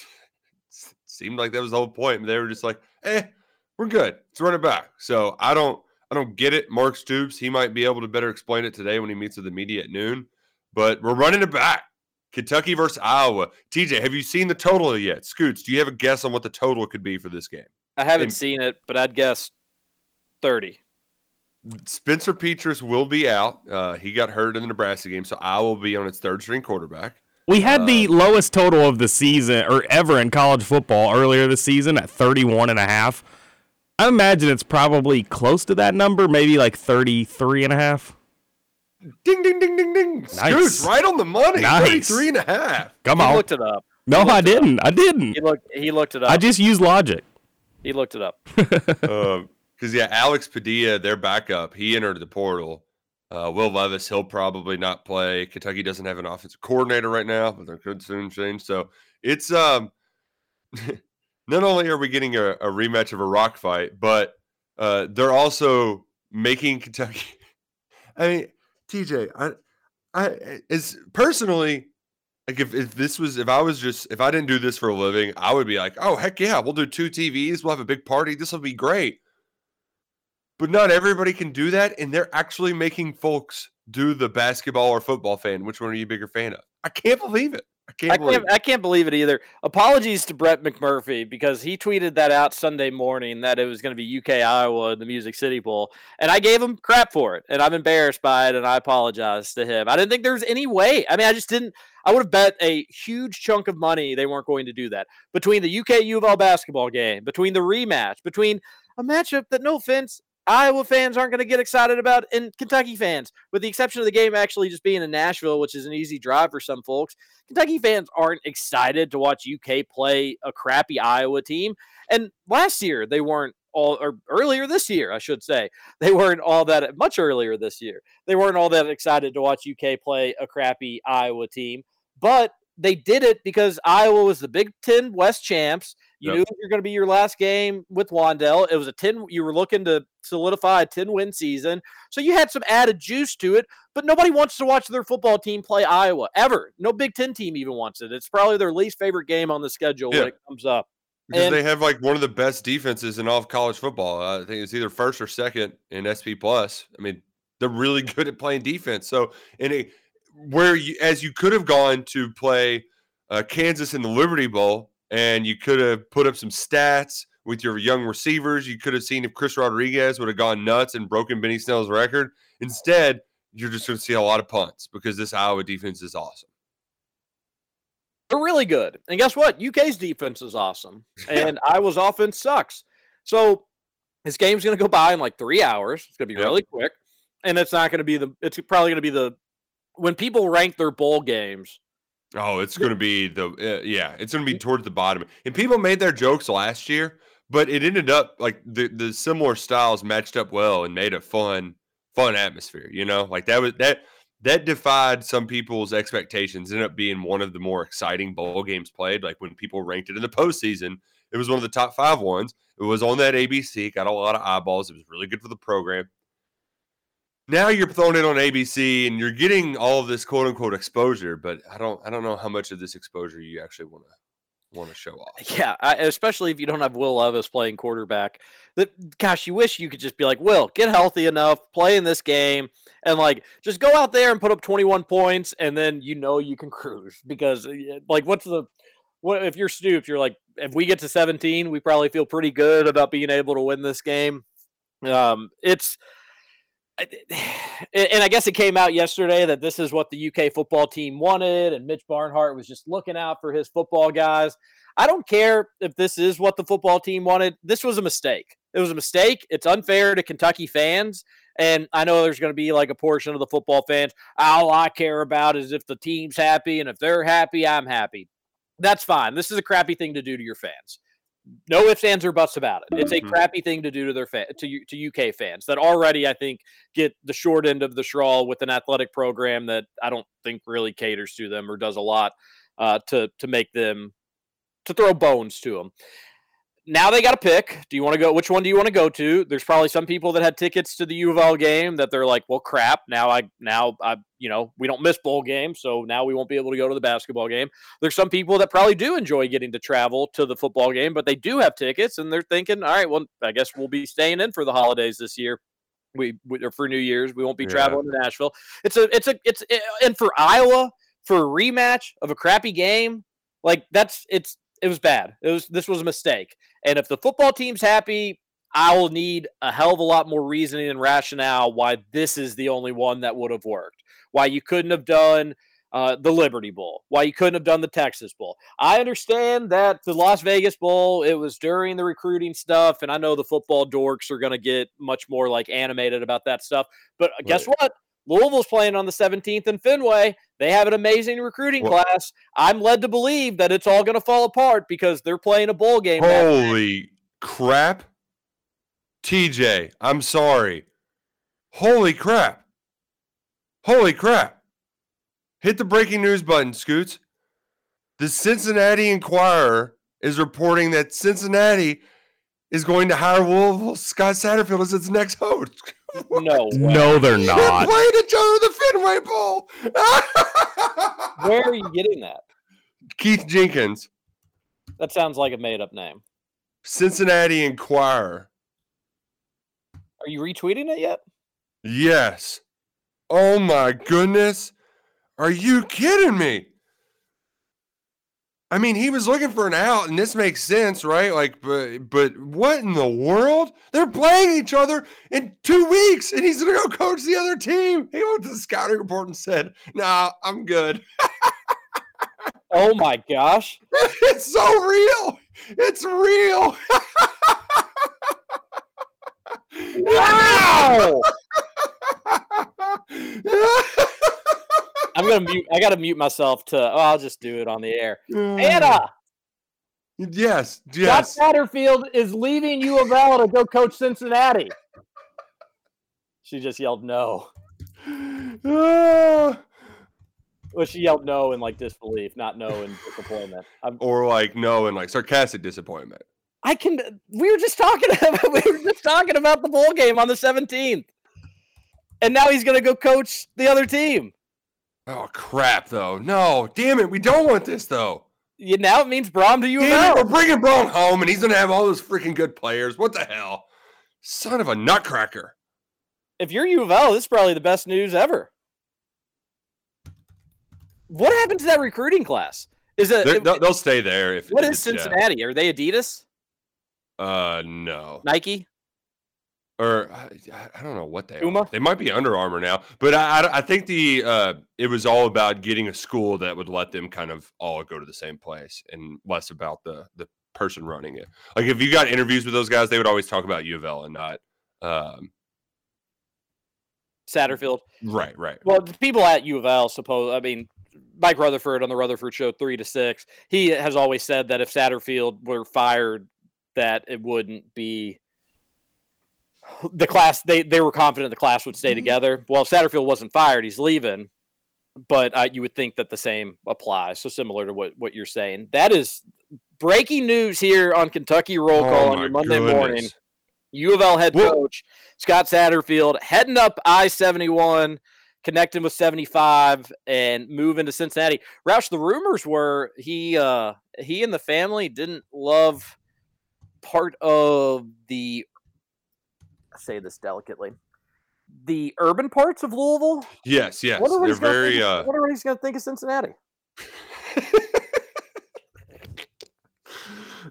Seemed like that was the whole point. They were just like, "Eh, we're good. Let's run it back." So I don't, I don't get it. Mark Stoops, he might be able to better explain it today when he meets with the media at noon. But we're running it back. Kentucky versus Iowa. TJ, have you seen the total yet? Scoots, do you have a guess on what the total could be for this game? I haven't and- seen it, but I'd guess thirty. Spencer Petras will be out. Uh, he got hurt in the Nebraska game, so I will be on its third string quarterback. We had the lowest total of the season or ever in college football earlier this season at 31 and a half. I imagine it's probably close to that number, maybe like 33 and a half. Ding, ding, ding, ding, ding. Nice. Scoots, right on the money. Nice. 33 and a half. Come He on. looked it up. No, I didn't. I didn't. He looked. He looked it up. I just used logic. he looked it up. Because, yeah, Alex Padilla, their backup, he entered the portal. Uh, Will Levis, he'll probably not play. Kentucky doesn't have an offensive coordinator right now, but they could soon change. So it's um, not only are we getting a, a rematch of a rock fight, but uh, they're also making Kentucky. I mean, TJ, I, I is personally like if, if this was if I was just if I didn't do this for a living, I would be like, oh heck yeah, we'll do two TVs, we'll have a big party, this will be great. But not everybody can do that, and they're actually making folks do the basketball or football fan. Which one are you bigger fan of? I can't believe it. I can't I believe can't. it. I can't believe it either. Apologies to Brett McMurphy because he tweeted that out Sunday morning that it was going to be UK Iowa in the Music City Bowl, and I gave him crap for it, and I'm embarrassed by it, and I apologize to him. I didn't think there was any way. I mean, I just didn't. I would have bet a huge chunk of money they weren't going to do that between the UK U of L basketball game, between the rematch, between a matchup that, no offense, Iowa fans aren't going to get excited about, and Kentucky fans, with the exception of the game actually just being in Nashville, which is an easy drive for some folks. Kentucky fans aren't excited to watch UK play a crappy Iowa team. And last year they weren't all or earlier this year, I should say, they weren't all that much earlier this year. They weren't all that excited to watch UK play a crappy Iowa team, but they did it because Iowa was the Big 10 West champs. You Yep. knew was going to be your last game with Wan'Dale. It was a 10 you were looking to solidify a 10 win season. So you had some added juice to it, but nobody wants to watch their football team play Iowa ever. No Big Ten team even wants it. It's probably their least favorite game on the schedule Yeah. when it comes up. Because And- they have like one of the best defenses in all of college football. I think it's either first or second in SP plus. I mean, they're really good at playing defense. So in a where you as you could have gone to play uh, Kansas in the Liberty Bowl, and you could have put up some stats with your young receivers. You could have seen if Chris Rodriguez would have gone nuts and broken Benny Snell's record. Instead, you're just going to see a lot of punts because this Iowa defense is awesome. They're really good. And guess what? UK's defense is awesome. And Iowa's offense sucks. So this game's going to go by in like three hours. It's going to be Yep. really quick. And it's not going to be the, it's probably going to be the, when people rank their bowl games, Oh, it's going to be the uh, yeah, it's going to be towards the bottom. And people made their jokes last year, but it ended up like the the similar styles matched up well and made a fun fun atmosphere. You know, like that was that that defied some people's expectations. Ended up being one of the more exciting bowl games played. Like when people ranked it in the postseason, it was one of the top five ones. It was on that ABC, got a lot of eyeballs. It was really good for the program. Now you're throwing it on ABC and you're getting all of this quote unquote exposure, but I don't I don't know how much of this exposure you actually want to want to show off. Yeah, I, especially if you don't have Will Levis playing quarterback. That gosh, you wish you could just be like, Will, get healthy enough, play in this game, and like just go out there and put up 21 points, and then you know you can cruise because like what's the what if you're Stoops? You're like, if we get to 17, we probably feel pretty good about being able to win this game. Um, it's and I guess it came out yesterday that this is what the UK football team wanted, and Mitch Barnhart was just looking out for his football guys. I don't care if this is what the football team wanted. This was a mistake. It was a mistake. It's unfair to Kentucky fans. And I know there's going to be like a portion of the football fans. All I care about is if the team's happy, and if they're happy, I'm happy. That's fine. This is a crappy thing to do to your fans no ifs, ands, or buts about it. It's a Mhm. crappy thing to do to their fan, to to UK fans that already, I think, get the short end of the straw with an athletic program that I don't think really caters to them or does a lot uh, to to make them to throw bones to them. Now they got to pick. Do you want to go? Which one do you want to go to? There's probably some people that had tickets to the U of L game that they're like, well, crap. Now I now I you know we don't miss bowl games, so now we won't be able to go to the basketball game. There's some people that probably do enjoy getting to travel to the football game, but they do have tickets and they're thinking, all right, well, I guess we'll be staying in for the holidays this year. We, we or for New Year's, we won't be Yeah. traveling to Nashville. It's a it's a it's and for Iowa for a rematch of a crappy game, like that's it's it was bad. It was this was a mistake. And if the football team's happy, I will need a hell of a lot more reasoning and rationale why this is the only one that would have worked. Why you couldn't have done uh, the Liberty Bowl. Why you couldn't have done the Texas Bowl. I understand that the Las Vegas Bowl, it was during the recruiting stuff, and I know the football dorks are going to get much more like animated about that stuff. But uh, guess what? Louisville's playing on the 17th in Fenway. They have an amazing recruiting Well- class. I'm led to believe that it's all going to fall apart because they're playing a bowl game. Holy crap. TJ, I'm sorry. Holy crap. Holy crap. Hit the breaking news button, Scoots. The Cincinnati Enquirer is reporting that Cincinnati is going to hire Louisville Scott Satterfield as its next host. No, way. No, they're They're not. playing each other in the Fenway Bowl. Where are you getting that? Keith Jenkins, That sounds like a made up name. Cincinnati Enquirer. Are you retweeting it yet? Yes. Oh my goodness. Are you kidding me? I mean, he was looking for an out, and this makes sense, right? Like, but but what in the world? They're playing each other in two weeks, and he's gonna go coach the other team. He went to the scouting report and said, "Nah, I'm good." Oh my gosh. it's so real. It's real. Wow. I'm gonna mute. I gotta mute myself to. Oh, I'll just do it on the air. Anna, Yes, Yes. Scott yes. Satterfield is leaving U of L to go coach Cincinnati. She just yelled no. Ah. Well, she yelled no in like disbelief, not no in disappointment. I'm, or like no, in like sarcastic disappointment. I can. We were just talking about. We were just talking about the bowl game on the 17th, and now he's gonna go coach the other team. Oh crap! Though no, damn it, we don't want this though. You, now it means Brohm to U of Damn it, L. we're bringing Brohm home, and he's gonna have all those freaking good players. What the hell? Son of a nutcracker! If you're U of L, this is probably the best news ever. What happened to that recruiting class? Is it? They're- They'll, they'll stay there if. what is it's- yeah. Cincinnati? Are they Adidas? Uh, no, Nike? Or I, I don't know what they are. They might be Under Armour now, but I, I, I think the uh, it was all about getting a school that would let them kind of all go to the same place, and less about the the person running it. Like if you got interviews with those guys, they would always talk about U of L and not. Um, Satterfield. right, right. Well, the people at U of L suppose. I mean, Mike Rutherford on the Rutherford Show, three to six. He has always said that if Satterfield were fired, that it wouldn't be the class they they were confident the class would stay together. Well, Satterfield wasn't fired; he's leaving. But uh, you would think that the same applies. So similar to what what you're saying. That is breaking news here on Kentucky Roll Call Oh on your Monday goodness. morning. U of L head Whoa. coach Scott Satterfield heading up I seventy one, connecting with seventy five, and moving to Cincinnati. Roush, the rumors were he uh, he and the family didn't love part of the I say this delicately the urban parts of Louisville. Yes, yes. What They're very think, uh wonder what he's going to think of Cincinnati.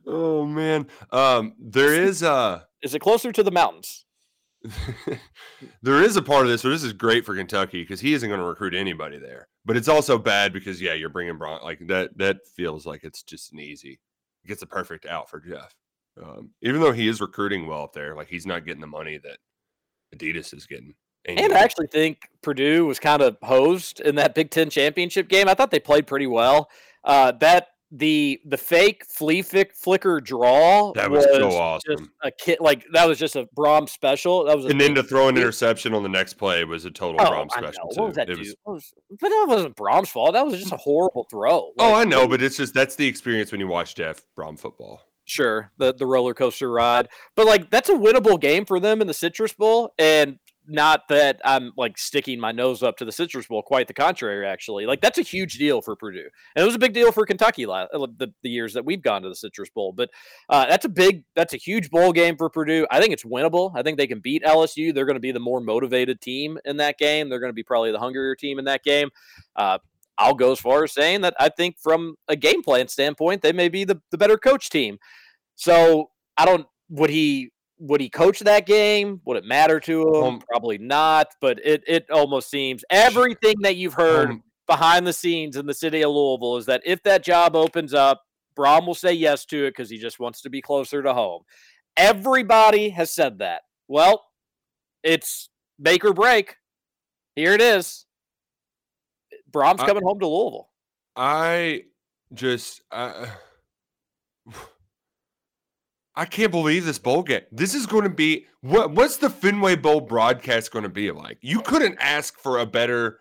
Oh man. Um there is uh Is it closer to the mountains? there is a part of this where this is great for Kentucky because he isn't going to recruit anybody there. But it's also bad because yeah, you're bringing Brohm like that. That feels like it's just an easy. It gets a perfect out for Jeff. Um, even though he is recruiting well up there, like he's not getting the money that Adidas is getting. And I actually think Purdue was kind of hosed in that Big Ten championship game. I thought they played pretty well. Uh, that the the fake flea flick, flicker draw That was so awesome. Just a kid like that was just a Brohm special. That was a and then to throw an interception on the next play was a total Oh, Brohm special What too. was that It was- What was- but that wasn't Brohm's fault. That was just a horrible throw. oh, I know, but it's just that's the experience when you watch Jeff Brohm football. Sure the the roller coaster ride but like that's a winnable game for them in the citrus bowl and not that i'm like sticking my nose up to the citrus bowl quite the contrary actually like that's a huge deal for purdue and it was a big deal for kentucky last, the, the years that we've gone to the citrus bowl but uh, that's a big that's a huge bowl game for purdue i think it's winnable i think they can beat lsu they're going to be the more motivated team in that game they're going to be probably the hungrier team in that game uh, I'll go as far as saying that I think from a game plan standpoint, they may be the, the better coach team. So I don't would he would he coach that game? Would it matter to him? Um, Probably not, but it it almost seems everything that you've heard Um, behind the scenes in the city of Louisville is that if that job opens up, Brohm will say yes to it because he just wants to be closer to home. Everybody has said that. Well, it's make or break. Here it is. Brohm's I- coming home to Louisville. I just uh, I, I can't believe this bowl game. This is going to be what what's the Fenway Bowl broadcast going to be like? You couldn't ask for a better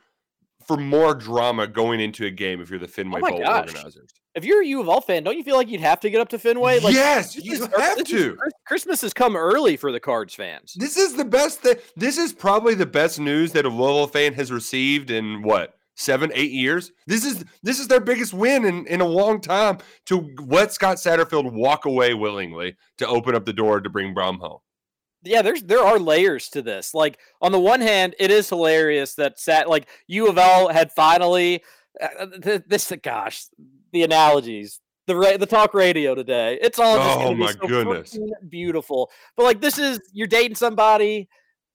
for more drama going into a game if you're the oh Fenway Oh Bowl gosh. organizers. If you're a U of L fan, don't you feel like you'd have to get up to Fenway? Like yes, you have this to. Chris- Christmas has come early for the Cards fans. This is the best thing. This is probably the best news that a Louisville fan has received in what seven, eight years. This is this is their biggest win in, in a long time to let Scott Satterfield walk away willingly to open up the door to bring Brohm home. yeah, there's there are layers to this. Like on the one hand, it is hilarious that sat like U of L had finally uh, th- this gosh the analogies. The, ra- the talk radio today. It's all just Oh my so goodness. beautiful. But like this is you're dating somebody,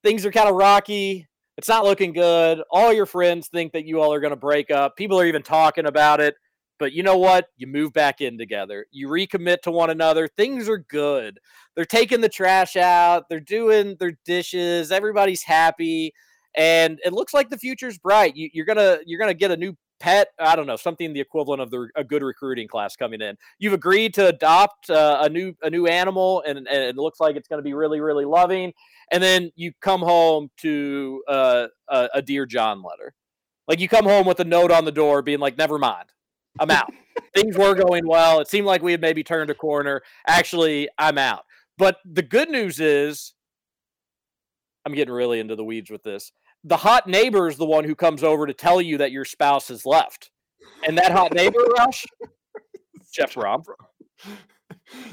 things are kind of rocky. It's not looking good. All your friends think that you all are going to break up. People are even talking about it. But you know what? You move back in together. You recommit to one another. Things are good. They're taking the trash out. They're doing their dishes. Everybody's happy, and it looks like the future's bright. You, you're gonna you're gonna get a new pet. I don't know something the equivalent of the, a good recruiting class coming in. You've agreed to adopt uh, a new a new animal, and, and it looks like it's going to be really really loving. And then you come home to uh, a, a dear John letter. Like you come home with a note on the door, being like, "Never mind, I'm out. Things were going well. It seemed like we had maybe turned a corner. Actually, I'm out." But the good news is, I'm getting really into the weeds with this. The hot neighbor is the one who comes over to tell you that your spouse has left. And that hot neighbor, Roush, Jeff Brohm.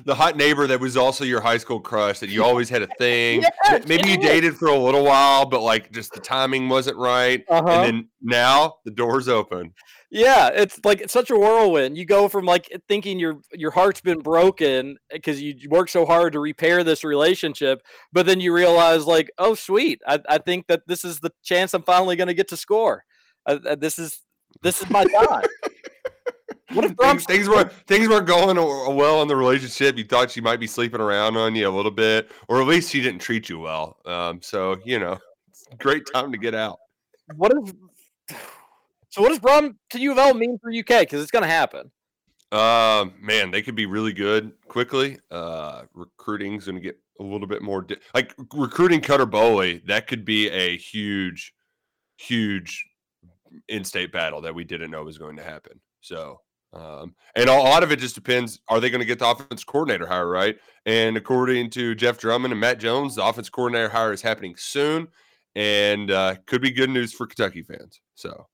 The hot neighbor that was also your high school crush that you always had a thing. Yes, Maybe you dated for a little while, but like just the timing wasn't right. Uh-huh. And then now the door's open. Yeah, it's like it's such a whirlwind. You go from like thinking your your heart's been broken because you worked so hard to repair this relationship, but then you realize like, oh sweet, I, I think that this is the chance I'm finally going to get to score. Uh, uh, this is this is my time. What if Brohm's Things, weren't things weren't going well in the relationship. You thought she might be sleeping around on you a little bit, or at least she didn't treat you well. Um, so you know, it's a great time to get out. what if? So what does Brohm to U of L mean for UK? Because it's going to happen. Uh, man, they could be really good quickly. Uh, recruiting's going to get a little bit more di- like recruiting Cutter Boley. That could be a huge, huge in-state battle that we didn't know was going to happen. So, um, and a lot of it just depends: are they going to get the offense coordinator hire right? And according to Jeff Drummond and Matt Jones, the offense coordinator hire is happening soon, and uh, could be good news for Kentucky fans. So.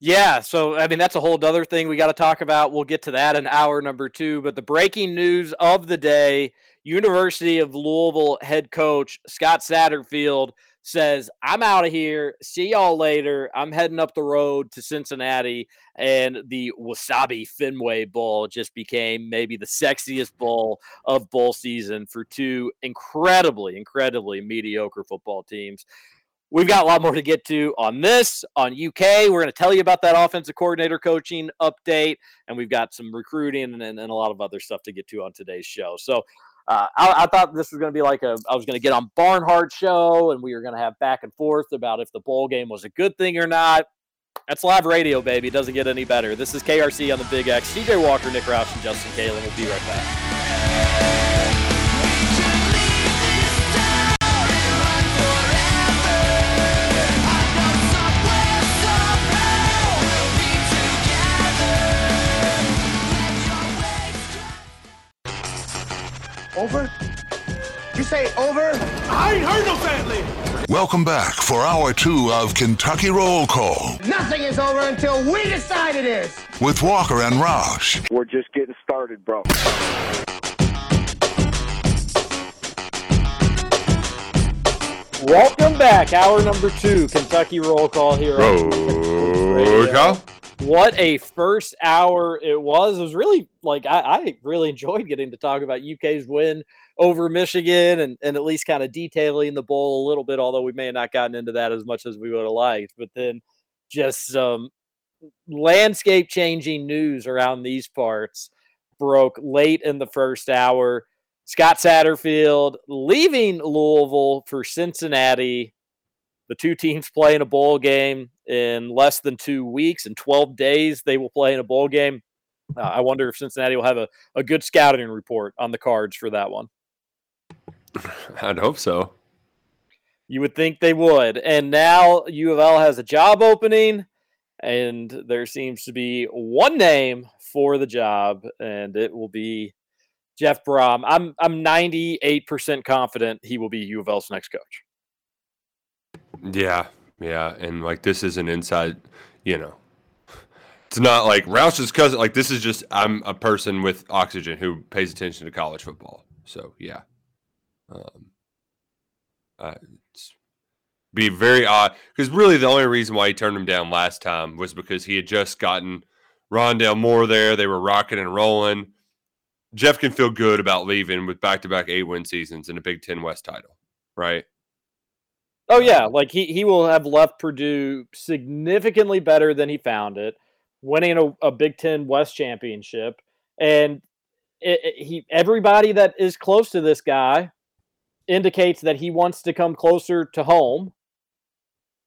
Yeah, so I mean that's a whole other thing we got to talk about. We'll get to that in hour number two. But the breaking news of the day: University of Louisville head coach Scott Satterfield says, "I'm out of here. See y'all later. I'm heading up the road to Cincinnati." And the Wasabi Fenway Bowl just became maybe the sexiest bowl of bowl season for two incredibly, incredibly mediocre football teams. We've got a lot more to get to on this, on UK. We're going to tell you about that offensive coordinator coaching update, and we've got some recruiting and, and, and a lot of other stuff to get to on today's show. So uh, I, I, thought this was going to be like a, I was going to get on Barnhart show, and we were going to have back and forth about if the bowl game was a good thing or not. That's live radio, baby. It doesn't get any better. This is KRC on the Big X. TJ Walker, Nick Roush, and Justin Kalen. We'll be right back. Over? You say over? I ain't heard no family. Welcome back for hour two of Kentucky Roll Call Nothing is over until we decide it is. with Walker and Roush. We're just getting started, bro. Welcome back. Hour number two, Kentucky roll call here. on Roll call. What a first hour it was. It was really like I, I really enjoyed getting to talk about UK's win over Michigan and, and at least kind of detailing the bowl a little bit, although we may have not gotten into that as much as we would have liked. But then just some landscape changing news around these parts broke late in the first hour. Scott Satterfield leaving Louisville for Cincinnati. The two teams play in a bowl game in less than two weeks. In 12 days, they will play in a bowl game. Uh, I wonder if Cincinnati will have a, a good scouting report on the cards for that one. I'd hope so. You would think they would. And now U of L has a job opening, and there seems to be one name for the job, and it will be Jeff Brohm. I'm I'm 98% confident he will be U of L's next coach. Yeah, yeah, and like this is an inside, you know. It's not like Roush's cousin. Like this is just I'm a person with oxygen who pays attention to college football. So yeah, um, uh, be very odd because really the only reason why he turned him down last time was because he had just gotten Rondale Moore there. They were rocking and rolling. Jeff can feel good about leaving with back-to-back eight-win seasons and a Big Ten West title, right? Oh yeah, like he he will have left Purdue significantly better than he found it, winning a, a Big Ten West championship, and it, it- he everybody that is close to this guy indicates that he wants to come closer to home.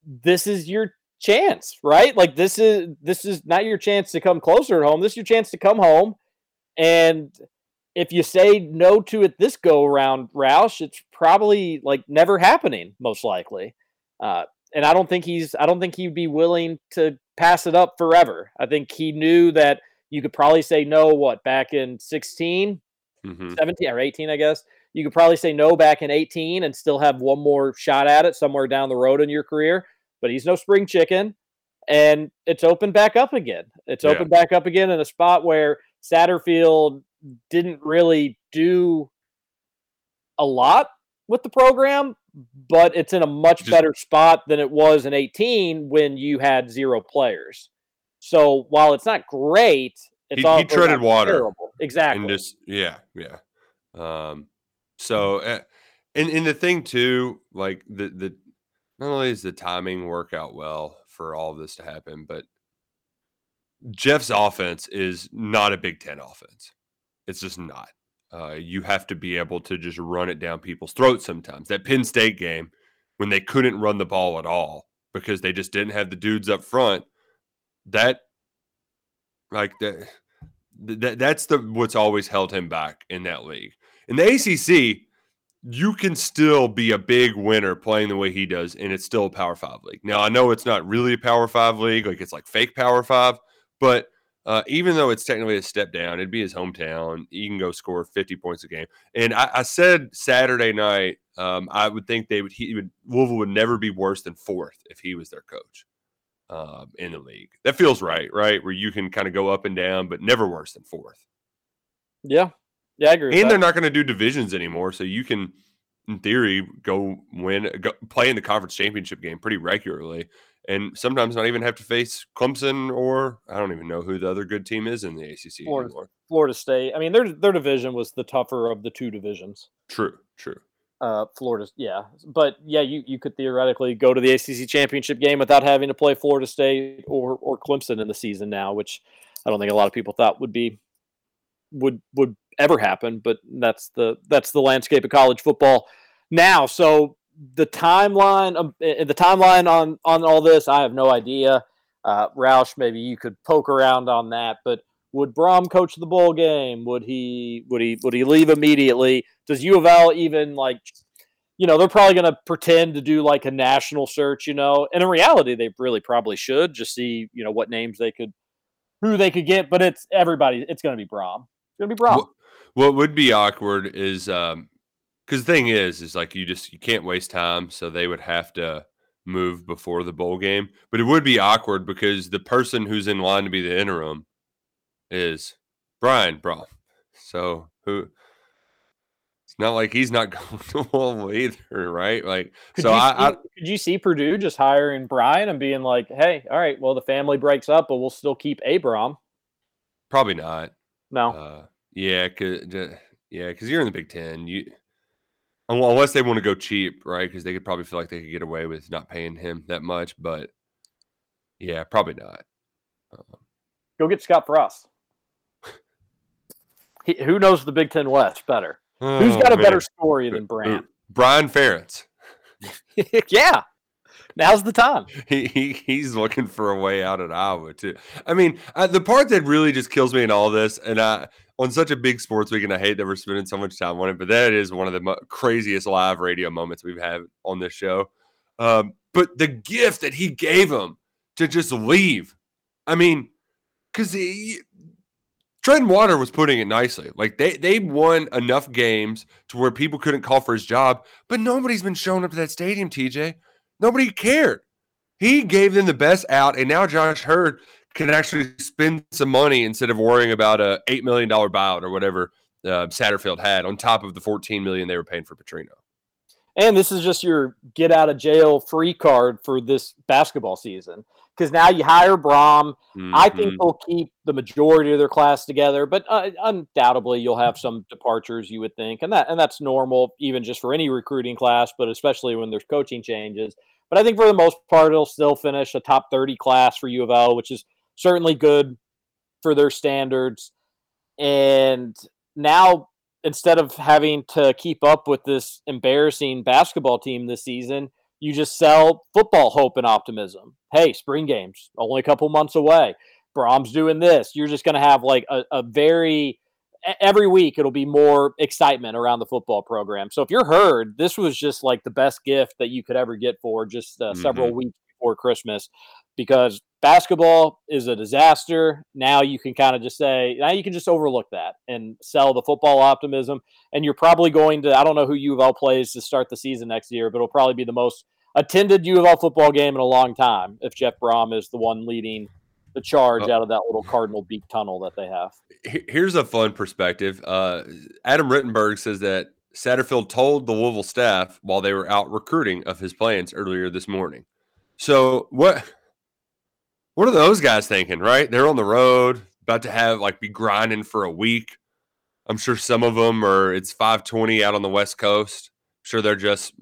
This is your chance, right? Like this is this is not your chance to come closer to home. This is your chance to come home, and if you say no to it this go around, Roush, it's probably like never happening, most likely. Uh, and I don't think he's I don't think he'd be willing to pass it up forever. I think he knew that you could probably say no, what, back in 16, Mm-hmm. 17 or 18, I guess. You could probably say no back in 18 and still have one more shot at it somewhere down the road in your career. But he's no spring chicken. And it's open back up again. It's Yeah. open back up again in a spot where Satterfield didn't really do a lot with the program, but it's in a much Just- better spot than it was in 18 when you had zero players. So while it's not great, it's He- he treaded water. terrible. Exactly. and just yeah yeah um so uh, and and the thing too like the the not only does the timing work out well for all of this to happen but jeff's offense is not a big ten offense it's just not uh, you have to be able to just run it down people's throats sometimes that penn state game when they couldn't run the ball at all because they just didn't have the dudes up front that like that that that's the what's always held him back in that league. In the ACC, you can still be a big winner playing the way he does, and it's still a Power Five league. Now I know it's not really a Power Five league, like it's like fake Power Five, but uh, even though it's technically a step down, it'd be his hometown. He can go score 50 points a game. And I, I said Saturday night, um, I would think they would he would Louisville would never be worse than fourth if he was their coach um, in the league. That feels right, right? Where you can kind of go up and down, but never worse than fourth. Yeah, yeah, I agree. And they're not going to do divisions anymore, so you can, in theory, go win, go, play in the conference championship game pretty regularly, and sometimes not even have to face Clemson or I don't even know who the other good team is in the ACC Florida. anymore. Florida State. I mean, their their division was the tougher of the two divisions. True, true. Uh, Florida, yeah, but yeah, you you could theoretically go to the ACC championship game without having to play Florida State or or Clemson in the season now, which I don't think a lot of people thought would be would would ever happen. But that's the that's the landscape of college football now. So the timeline, um, eh, the timeline on on all this, I have no idea. Uh, Roush, maybe you could poke around on that, but would Brohm coach the bowl game? Would he would he would he leave immediately? Does U of L even like you know, they're probably gonna pretend to do like a national search, you know. And in reality, they really probably should just see, you know, what names they could who they could get, but it's everybody, it's gonna be Brohm. It's gonna be Brohm. What, what would be awkward is um because the thing is is like you just you can't waste time, so they would have to move before the bowl game. But it would be awkward because the person who's in line to be the interim is Brian Brohm. So who it's not like he's not going to either, right? Like Could, so I, I see, could you see Purdue just hiring Brian and being like, hey, all right, well, the family breaks up, but we'll still keep a Brohm? probably not. No. Uh, yeah, cause yeah, because you're in the Big Ten. You unless they want to go cheap, right? Because they could probably feel like they could get away with not paying him that much. But yeah, probably not. Go get Scott Frost. He, who knows the Big Ten West better? Who's got a man. better story than Brand? Brian Ferentz. yeah. Now's the time. He, he he's looking for a way out at Iowa too. I mean, uh, the part that really just kills me in all this, and I on such a big sports week, and I hate that we're spending so much time on it, but that is one of the mo- craziest live radio moments we've had on this show. Um, but the gift that he gave him to just leave, I mean, because Trent Water was putting it nicely. Like they they won enough games to where people couldn't call for his job, but nobody's been showing up to that stadium. TJ, nobody cared. He gave them the best out, and now Josh Heird can actually spend some money instead of worrying about a eight million dollar buyout or whatever uh, Satterfield had on top of the fourteen million they were paying for Petrino. And this is just your get out of jail free card for this basketball season. Because now you hire Brohm. I think Mhm. they'll keep the majority of their class together, but uh, undoubtedly you'll have some departures. You would think, and that and that's normal, even just for any recruiting class, but especially when there's coaching changes. But I think for the most part, it'll still finish a top 30 class for U of L, which is certainly good for their standards. And now, instead of having to keep up with this embarrassing basketball team this season, you just sell football hope and optimism. Hey, spring games, only a couple months away. Brohm's doing this. You're just going to have like a, a very every week it'll be more excitement around the football program. So if you're Heird, this was just like the best gift that you could ever get for just uh, several weeks before Christmas because basketball is a disaster. Now you can kind of just say, now you can just overlook that and sell the football optimism. And you're probably going to, I don't know who U of L plays to start the season next year, but it'll probably be the most attended U of L football game in a long time if Jeff Brohm is the one leading the charge Oh. out of that little Cardinal Beak tunnel that they have. Here's a fun perspective. Uh, Adam Rittenberg says that Satterfield told the Louisville staff while they were out recruiting of his plans earlier this morning. So what? What are those guys thinking? Right? They're on the road, about to have like be grinding for a week. I'm sure some of them are. It's 5:20 out on the West Coast. I'm sure they're just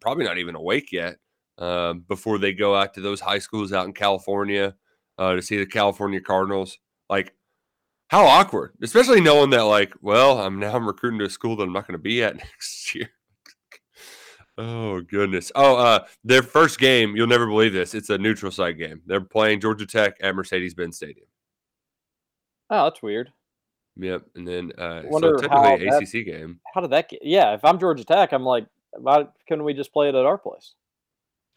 probably not even awake yet um, before they go out to those high schools out in California uh, to see the California Cardinals. Like how awkward, especially knowing that, like, well, I'm now I'm recruiting to a school that I'm not going to be at next year. Oh goodness. Oh, uh, their first game, you'll never believe this. It's a neutral site game. They're playing Georgia Tech at Mercedes-Benz Stadium. Oh, that's weird. Yep. And then uh, so technically how that- ACC game. How did that get? Yeah, if I'm Georgia Tech, I'm like, why couldn't we just play it at our place?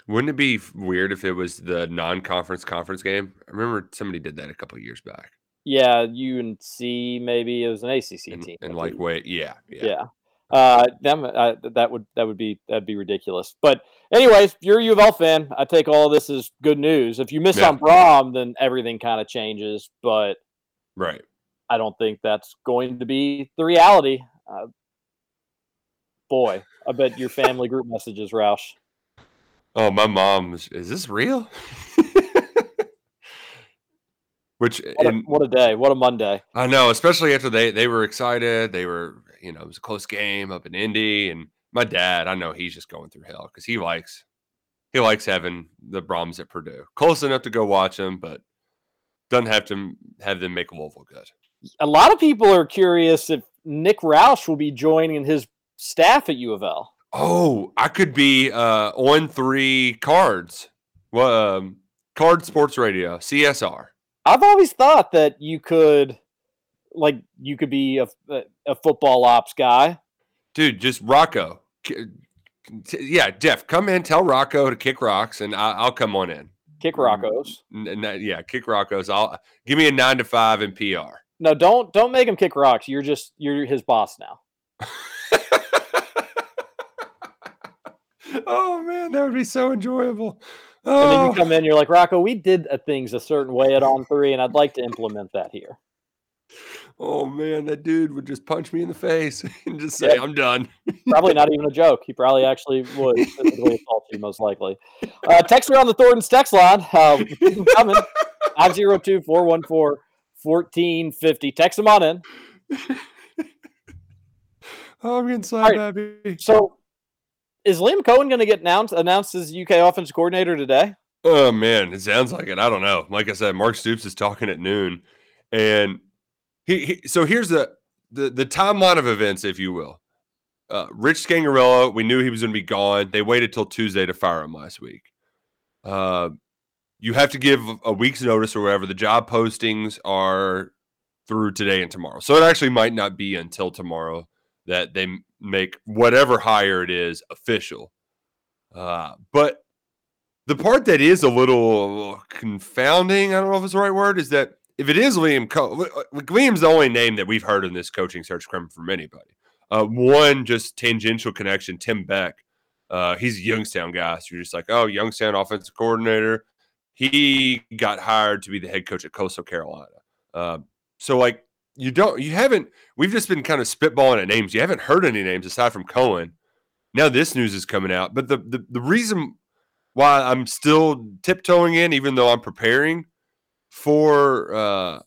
Wouldn't it be weird if it was the non-conference conference game? I remember somebody did that a couple of years back. Yeah, UNC maybe it was an ACC And, team. and like, wait, yeah, yeah. yeah. Uh, them, uh, that would that would be that'd be ridiculous. But anyways, if you're a U of L fan, I take all this as good news. If you miss Yeah. on Brohm, then everything kind of changes. But Right. I don't think that's going to be the reality. Uh, boy, I bet your family group messages, Roush. Oh, my mom was, is this real? Which What a, in, what a day! What a Monday! I know, especially after they they were excited. They were, you know, it was a close game up in Indy, and my dad, I know he's just going through hell because he likes he likes having the Brohms at Purdue, close enough to go watch them, but doesn't have to have them make a Louisville good. A lot of people are curious if Nick Roush will be joining his staff at U of L. Oh, I could be uh, on three cards. Well, um, Card Sports Radio, CSR. I've always thought that you could, like, you could be a, a, a football ops guy. Dude, just Rocco. Yeah, Jeff, come in, tell Rocco to kick rocks, and I'll come on in. Kick Rocco's. Yeah, kick Rocco's. I'll give me a nine to five in PR. No, don't don't make him kick rocks. You're just you're his boss now. oh man, that would be so enjoyable. And then Oh, you come in, you're like Rocco. We did uh, things a certain way at on three, and I'd like to implement that here. Oh man, that dude would just punch me in the face and just say, Yeah. "I'm done." Probably not even a joke. He probably actually would physically assault you, most likely. Uh, text me on the Thornton's text line. Uh, coming. 502 414 1450. Text them on in. Oh, I'm getting so right. happy. So, is Liam Coen going to get announced, announced as UK offense coordinator today? Oh man, it sounds like it. I don't know. Like I said, Mark Stoops is talking at noon, and he, so here's the, the the timeline of events, if you will. Uh, Rich Scangarello, we knew he was going to be gone. They waited till Tuesday to fire him last week. Uh, you have to give a week's notice or whatever. The job postings are through today and tomorrow, so it actually might not be until tomorrow that they make whatever hire it is official. Uh, but the part that is a little confounding, I don't know if it's the right word, is that if it is Liam Coen, Liam's the only name that we've heard in this coaching search from anybody. Uh, one just tangential connection, Tim Beck. Uh, he's a Youngstown guy, so you're just like, oh, Youngstown offensive coordinator. He got hired to be the head coach at Coastal Carolina. Uh, so like you don't, you haven't. We've just been kind of spitballing at names. You haven't heard any names aside from Coen. Now this news is coming out, but the the, the reason why I'm still tiptoeing in, even though I'm preparing for uh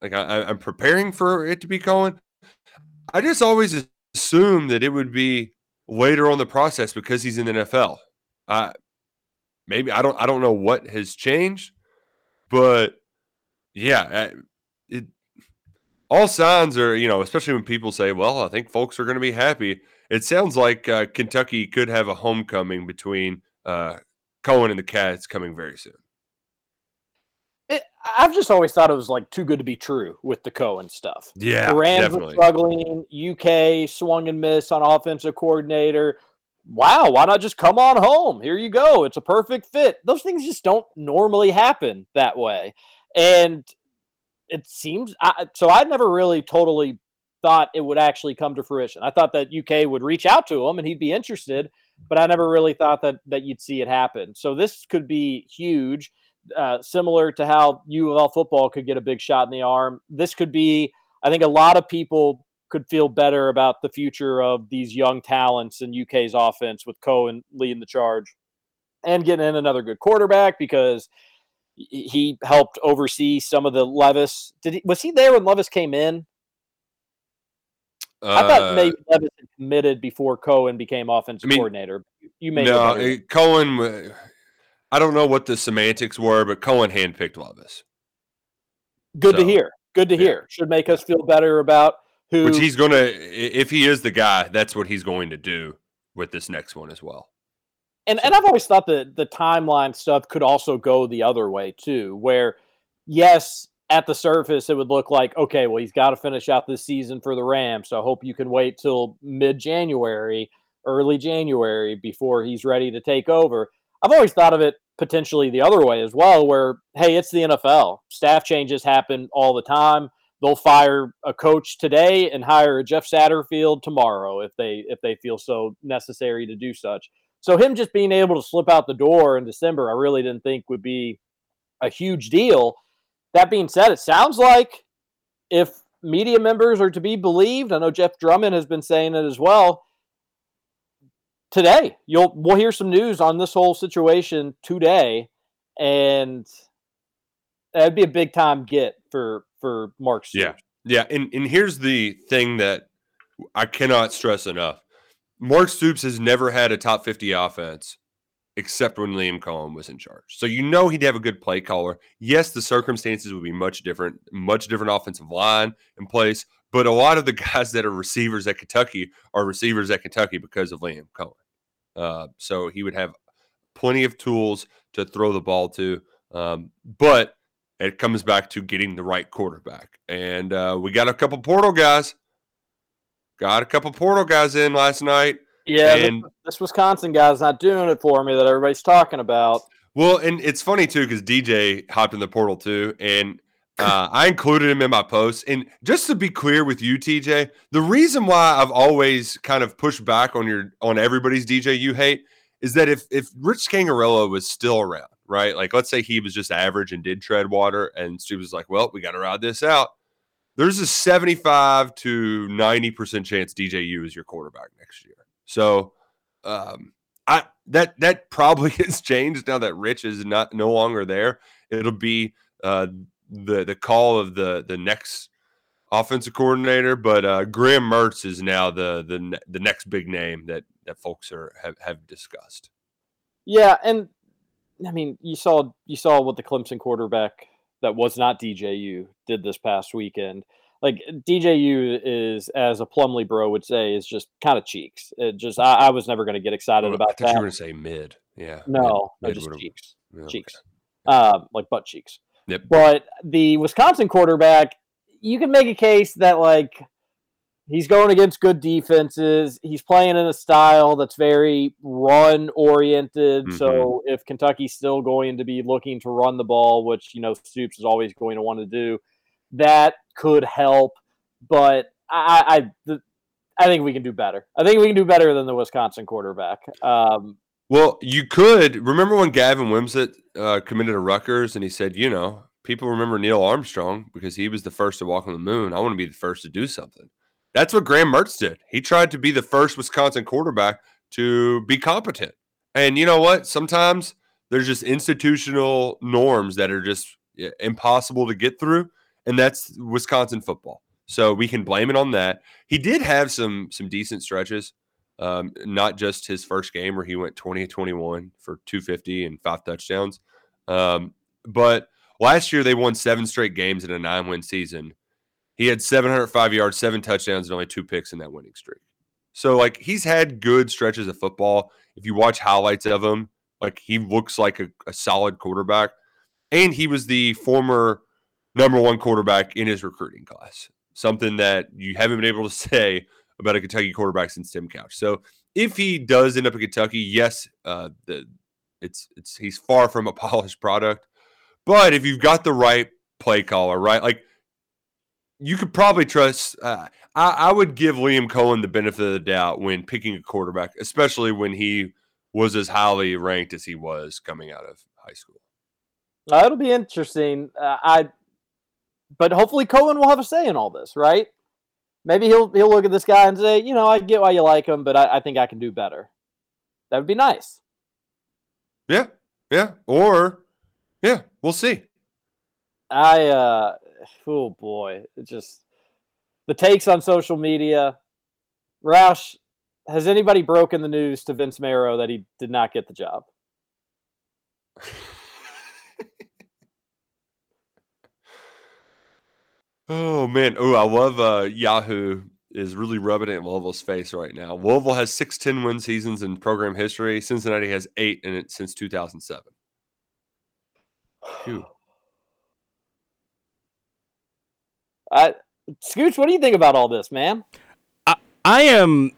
like I, I'm preparing for it to be Coen. I just always assume that it would be later on the process because he's in the NFL. I maybe I don't I don't know what has changed, but yeah, it all signs are you know especially when people say, well, I think folks are going to be happy. It sounds like uh, Kentucky could have a homecoming between uh, Coen and the Cats coming very soon. It, I've just always thought it was like too good to be true with the Coen stuff. Yeah, the Rams were struggling. UK swung and missed on offensive coordinator. Wow, why not just come on home? Here you go. It's a perfect fit. Those things just don't normally happen that way. And it seems I, so. I never really totally thought it would actually come to fruition. I thought that UK would reach out to him and he'd be interested, but I never really thought that that you'd see it happen. So this could be huge, uh, similar to how U of L football could get a big shot in the arm. This could be. I think a lot of people could feel better about the future of these young talents in UK's offense with Coen leading the charge and getting in another good quarterback because he- he helped oversee some of the Levis. Did he was he there when Levis came in? I thought Uh, maybe Levis committed before Coen became offensive mean, coordinator. You may no, Coen. I don't know what the semantics were, but Coen handpicked Levis, good to hear. Good to yeah. hear. Should make us feel better about who which he's going to. If he is the guy, that's what he's going to do with this next one as well. and and I've always thought that the timeline stuff could also go the other way too, where yes, at the surface, it would look like, okay, well, he's got to finish out this season for the Rams. So I hope you can wait till mid January, early January before he's ready to take over. I've always thought of it potentially the other way as well, where, hey, it's the NFL. Staff changes happen all the time. They'll fire a coach today and hire a Jeff Satterfield tomorrow if they if they feel so necessary to do such. So him just being able to slip out the door in December, I really didn't think would be a huge deal. That being said, it sounds like if media members are to be believed, I know Jeff Drummond has been saying it as well. Today, you'll we'll hear some news on this whole situation today, and that'd be a big time get for for Mark. Stoops. Yeah, yeah, and and here's the thing that I cannot stress enough: Mark Stoops has never had a top fifty offense except when Liam Coen was in charge. So you know he'd have a good play caller. Yes, the circumstances would be much different, much different offensive line in place. But a lot of the guys that are receivers at Kentucky are receivers at Kentucky because of Liam Coen. Uh, so he would have plenty of tools to throw the ball to. Um, but it comes back to getting the right quarterback. And uh, we got a couple portal guys. Got a couple portal guys in last night. Yeah, and this, this Wisconsin guy's not doing it for me that everybody's talking about. Well, and it's funny too because DJ hopped in the portal too, and uh, I included him in my post. And just to be clear with you, TJ, the reason why I've always kind of pushed back on your on everybody's DJ you hate is that if if Rich Scangarello was still around, right? Like let's say he was just average and did tread water, and Stu was like, "Well, we got to ride this out." There's a 75 to 90 percent chance DJU is your quarterback next year. So, um, I that that probably has changed now that Rich is not no longer there. It'll be uh, the the call of the the next offensive coordinator, but uh, Graham Mertz is now the the the next big name that that folks are have, have discussed. Yeah, and I mean, you saw you saw what the Clemson quarterback that was not DJU did this past weekend. Like DJU is, as a Plumlee bro would say, is just kind of cheeks. It just I, I was never going to get excited I about thought that. you were going to say mid. Yeah. no, mid- no, mid just cheeks, okay. cheeks, uh, like butt cheeks. Yep. But the Wisconsin quarterback, you can make a case that like he's going against good defenses. He's playing in a style that's very run oriented. Mm-hmm. So if Kentucky's still going to be looking to run the ball, which you know Stoops is always going to want to do, that could help. But I, I, the, I think we can do better. I think we can do better than the Wisconsin quarterback. Um, Well, you could remember when Gavin Wimsatt uh, committed to Rutgers, and he said, "You know, people remember Neil Armstrong because he was the first to walk on the moon. I want to be the first to do something." That's what Graham Mertz did. He tried to be the first Wisconsin quarterback to be competent. And you know what? Sometimes there's just institutional norms that are just impossible to get through, and that's Wisconsin football. So we can blame it on that. He did have some some decent stretches um, not just his first game where he went 20 21 for 250 and five touchdowns. Um, but last year they won seven straight games in a nine win season. He had 705 yards, seven touchdowns, and only two picks in that winning streak. So, like, he's had good stretches of football. If you watch highlights of him, like, he looks like a, a solid quarterback. And he was the former number one quarterback in his recruiting class, something that you haven't been able to say about a Kentucky quarterback since Tim Couch. So if he does end up in Kentucky, yes, uh, the it's it's he's far from a polished product. But if you've got the right play caller, right, like you could probably trust. Uh, I, I would give Liam Coen the benefit of the doubt when picking a quarterback, especially when he was as highly ranked as he was coming out of high school. Uh, it'll be interesting. Uh, I, but hopefully Coen will have a say in all this, right? Maybe he'll he'll look at this guy and say, you know, I get why you like him, but I, I think I can do better. That would be nice. Yeah, yeah, or yeah, we'll see. I, uh, oh boy, it just the takes on social media. Roush, has anybody broken the news to Vince Marrow that he did not get the job? Oh man! Oh, I love uh, Yahoo is really rubbing it in Louisville's face right now. Louisville has six 10 win seasons in program history. Cincinnati has eight in it since 2007. Phew. I, Scooch, what do you think about all this, man? I I am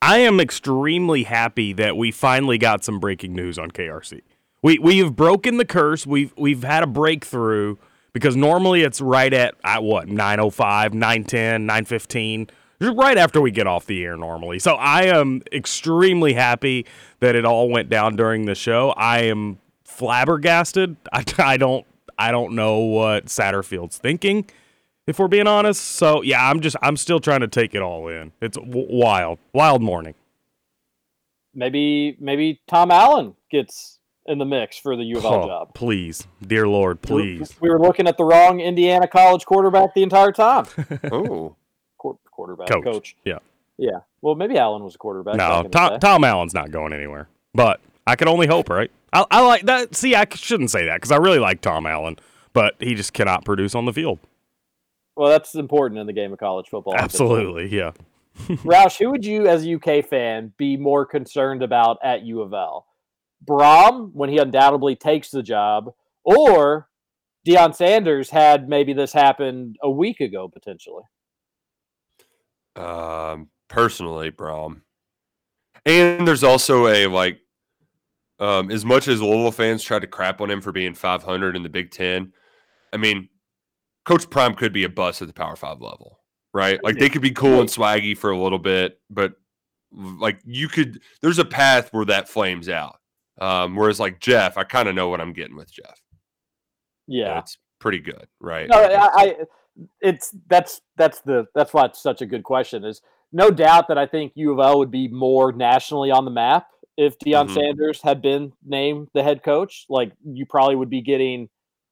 I am extremely happy that we finally got some breaking news on KRC. We we have broken the curse. We've we've had a breakthrough because normally it's right at at what 905, 910, 915 right after we get off the air normally. So I am extremely happy that it all went down during the show. I am flabbergasted. I, I don't I don't know what Satterfield's thinking if we're being honest. So yeah, I'm just I'm still trying to take it all in. It's w- wild, wild morning. Maybe maybe Tom Allen gets in the mix for the U of L Oh, job. please, dear Lord, please. We were looking at the wrong Indiana college quarterback the entire time. Oh, Quar- quarterback, Coach. coach. Yeah. Yeah. Well, maybe Allen was a quarterback. No, Tom. Tom Allen's not going anywhere. But I can only hope, right? I, I like that. See, I shouldn't say that because I really like Tom Allen, but he just cannot produce on the field. Well, that's important in the game of college football. Absolutely, yeah. Roush, who would you, as a UK fan, be more concerned about at U of L? Brom, when he undoubtedly takes the job, or Deion Sanders had maybe this happened a week ago, potentially? um, personally, Brom. And there's also a like, um, as much as Louisville fans try to crap on him for being 500 in the Big Ten, I mean, Coach Prime could be a bust at the Power Five level, right? Like they could be cool and swaggy for a little bit, but like you could, there's a path where that flames out. Um, whereas like Jeff, I kind of know what I'm getting with Jeff. Yeah. It's pretty good, right? No, I, I it's that's that's the that's why it's such a good question. Is no doubt that I think U of L would be more nationally on the map if Deion Mhm. Sanders had been named the head coach. Like you probably would be getting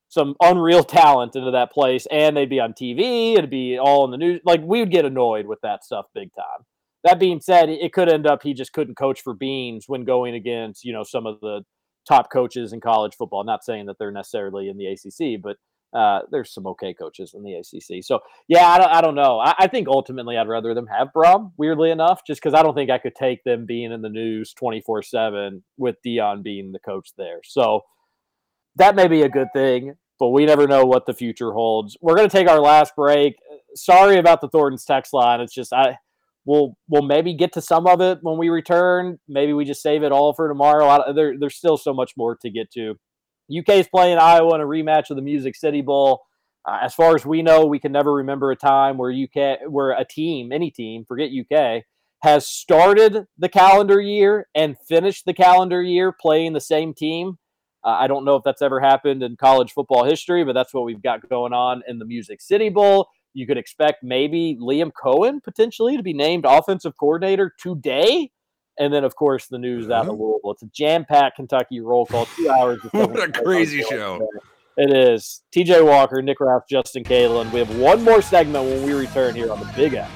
some unreal talent into that place, and they'd be on TV. It'd be all in the news. Like we would get annoyed with that stuff big time. That being said, it could end up he just couldn't coach for Beans when going against you know some of the top coaches in college football. Not saying that they're necessarily in the ACC, but uh, there's some okay coaches in the ACC. So yeah, I don't, I don't know. I, I think ultimately I'd rather them have Brom. Weirdly enough, just because I don't think I could take them being in the news 24 seven with Deion being the coach there. So that may be a good thing, but we never know what the future holds. We're gonna take our last break. Sorry about the Thornton's text line. It's just I. We'll, we'll maybe get to some of it when we return. Maybe we just save it all for tomorrow. There, there's still so much more to get to. UK is playing Iowa in a rematch of the Music City Bowl. Uh, as far as we know, we can never remember a time where UK, where a team, any team, forget UK, has started the calendar year and finished the calendar year playing the same team. Uh, I don't know if that's ever happened in college football history, but that's what we've got going on in the Music City Bowl. You could expect maybe Liam Coen potentially to be named offensive coordinator today. And then, of course, the news out of Louisville. It's a jam-packed Kentucky roll call, two hours. What a crazy show. It is. TJ Walker, Nick Raff, Justin Kalen. We have one more segment when we return here on the Big X.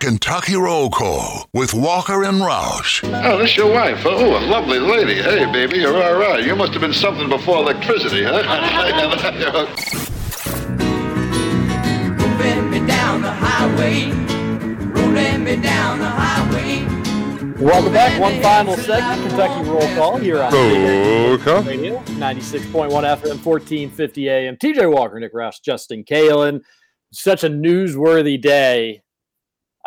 Kentucky Roll Call with Walker and Roush. Oh, this your wife? Oh, a lovely lady. Hey, baby, you're all right. You must have been something before electricity, huh? Rolling me down the highway. Rolling me down the highway. Welcome back. One final segment, Kentucky Roll Call here on Big X Okay. Radio, 96.1 FM, 1450 AM. TJ Walker, Nick Raff, Justin Kalen. Such a newsworthy day.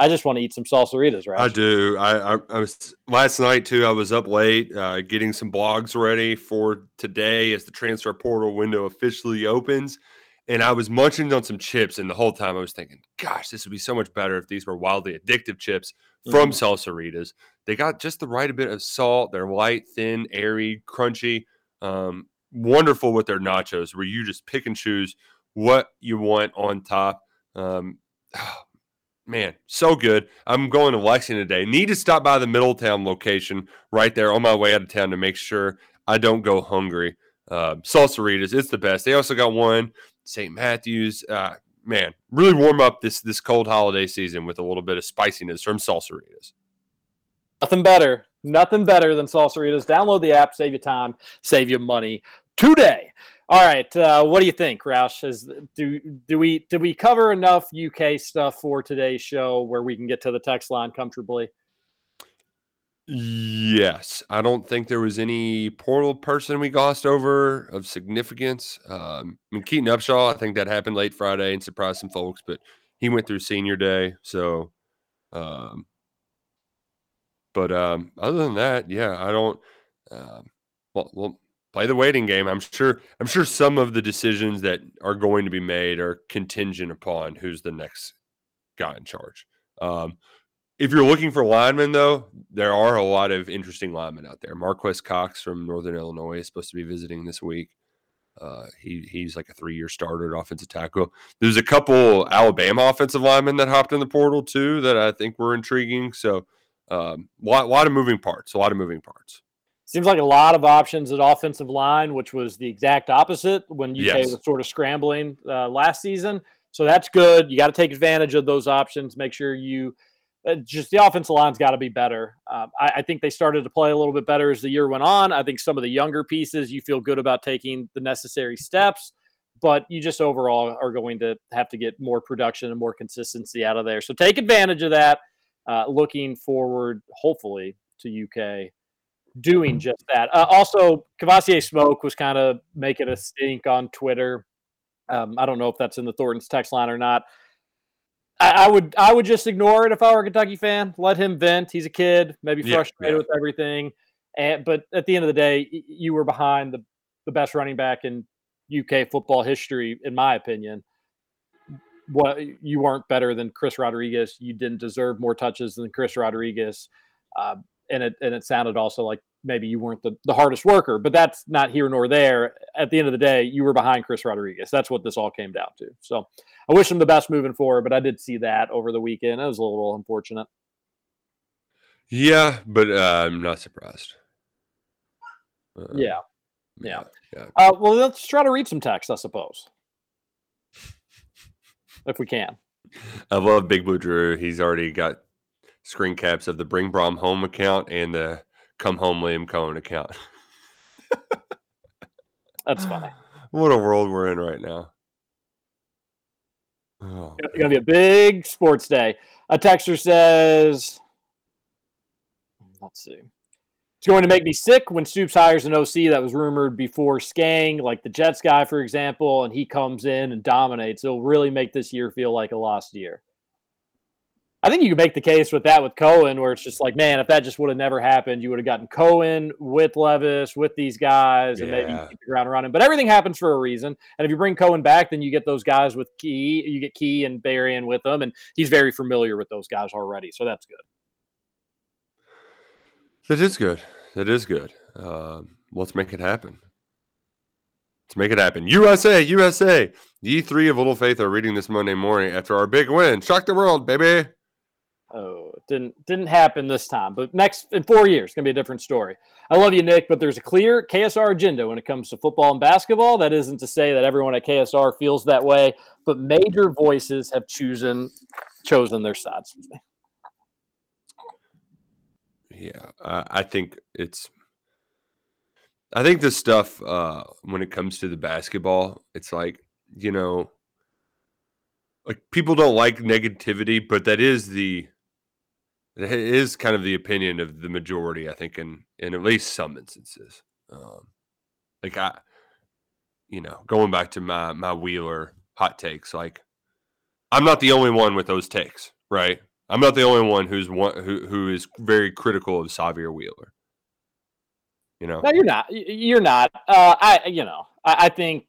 I just want to eat some salsaritas, right? I do. I, I, I was last night too. I was up late uh, getting some blogs ready for today as the transfer portal window officially opens, and I was munching on some chips. And the whole time I was thinking, "Gosh, this would be so much better if these were wildly addictive chips from Mhm. Salsaritas. They got just the right bit of salt. They're light, thin, airy, crunchy. Um, wonderful with their nachos, where you just pick and choose what you want on top. Um, man, so good. I'm going to Lexington today. Need to stop by the Middletown location right there on my way out of town to make sure I don't go hungry. Uh, Salsaritas, it's the best. They also got one St. Matthews. Uh, man, really warm up this this cold holiday season with a little bit of spiciness from Salsaritas. Nothing better. Nothing better than Salsaritas. Download the app, save you time, save you money today. All right, uh, what do you think, Roush? Is do do we did we cover enough UK stuff for today's show where we can get to the text line comfortably? Yes, I don't think there was any portal person we glossed over of significance. Um, I mean, Keaton Upshaw, I think that happened late Friday and surprised some folks, but he went through senior day. So, um, but um, other than that, yeah, I don't. Um, well, well, play the waiting game. I'm sure. I'm sure some of the decisions that are going to be made are contingent upon who's the next guy in charge. Um, if you're looking for linemen, though, there are a lot of interesting linemen out there. Marques Cox from Northern Illinois is supposed to be visiting this week. Uh, he he's like a three year starter at offensive tackle. There's a couple Alabama offensive linemen that hopped in the portal too that I think were intriguing. So, um, lot lot of moving parts. A lot of moving parts. Seems like a lot of options at offensive line, which was the exact opposite when UK Yes. was sort of scrambling uh, last season. So that's good. You got to take advantage of those options. Make sure you uh, just the offensive line's got to be better. Um, I, I think they started to play a little bit better as the year went on. I think some of the younger pieces you feel good about taking the necessary steps, but you just overall are going to have to get more production and more consistency out of there. So take advantage of that. Uh, looking forward, hopefully, to UK doing just that. Uh, also, Kavosiey Smoke was kind of making a stink on Twitter. Um, I don't know if that's in the Thornton's text line or not. I, I would I would just ignore it if I were a Kentucky fan. Let him vent. He's a kid, maybe frustrated yeah. with everything. And but at the end of the day, you were behind the the best running back in UK football history, in my opinion. What you weren't better than Chris Rodriguez. You didn't deserve more touches than Chris Rodriguez. Uh, and it and it sounded also like maybe you weren't the, the hardest worker, but that's not here nor there. At the end of the day, you were behind Chris Rodriguez. That's what this all came down to. So I wish him the best moving forward, but I did see that over the weekend. It was a little unfortunate. Yeah, but uh, I'm not surprised. Uh, Yeah. Yeah. yeah. Uh, well, let's try to read some text, I suppose. If we can. I love Big Blue Drew. He's already got screen caps of the Bring Brom Home account and the Come Home Liam Coen account. That's funny. What a world we're in right now. Oh, It's going to be a big sports day. A texter says, let's see. It's going to make me sick when Stoops hires an OC that was rumored before Skang, like the Jets guy, for example, and he comes in and dominates. It'll really make this year feel like a lost year. I think you can make the case with that with Coen, where it's just like, man, if that just would have never happened, you would have gotten Coen with Levis, with these guys, and maybe Yeah. keep the ground running. But everything happens for a reason. And if you bring Coen back, then you get those guys with Key, you get Key and Barion with them, and he's very familiar with those guys already. So that's good. that is good. That is good. Um, let's make it happen. Let's make it happen. USA, USA. Ye three of Little Faith are reading this Monday morning after our big win. Shock the world, baby. Oh, didn't didn't happen this time, but next in four years, gonna be a different story. I love you, Nick, but there's a clear KSR agenda when it comes to football and basketball. That isn't to say that everyone at KSR feels that way, but major voices have chosen chosen their sides. Yeah, I, think it's. I think this stuff uh, when it comes to the basketball, it's like you know, like people don't like negativity, but that is the it is kind of the opinion of the majority. I think in in at least some instances, um, like I, you know, going back to my my Wheeler hot takes, like I'm not the only one with those takes, right? I'm not the only one who's one who who is very critical of Sahvir Wheeler. You know, No, you're not. You're not. Uh, I, you know, I, I think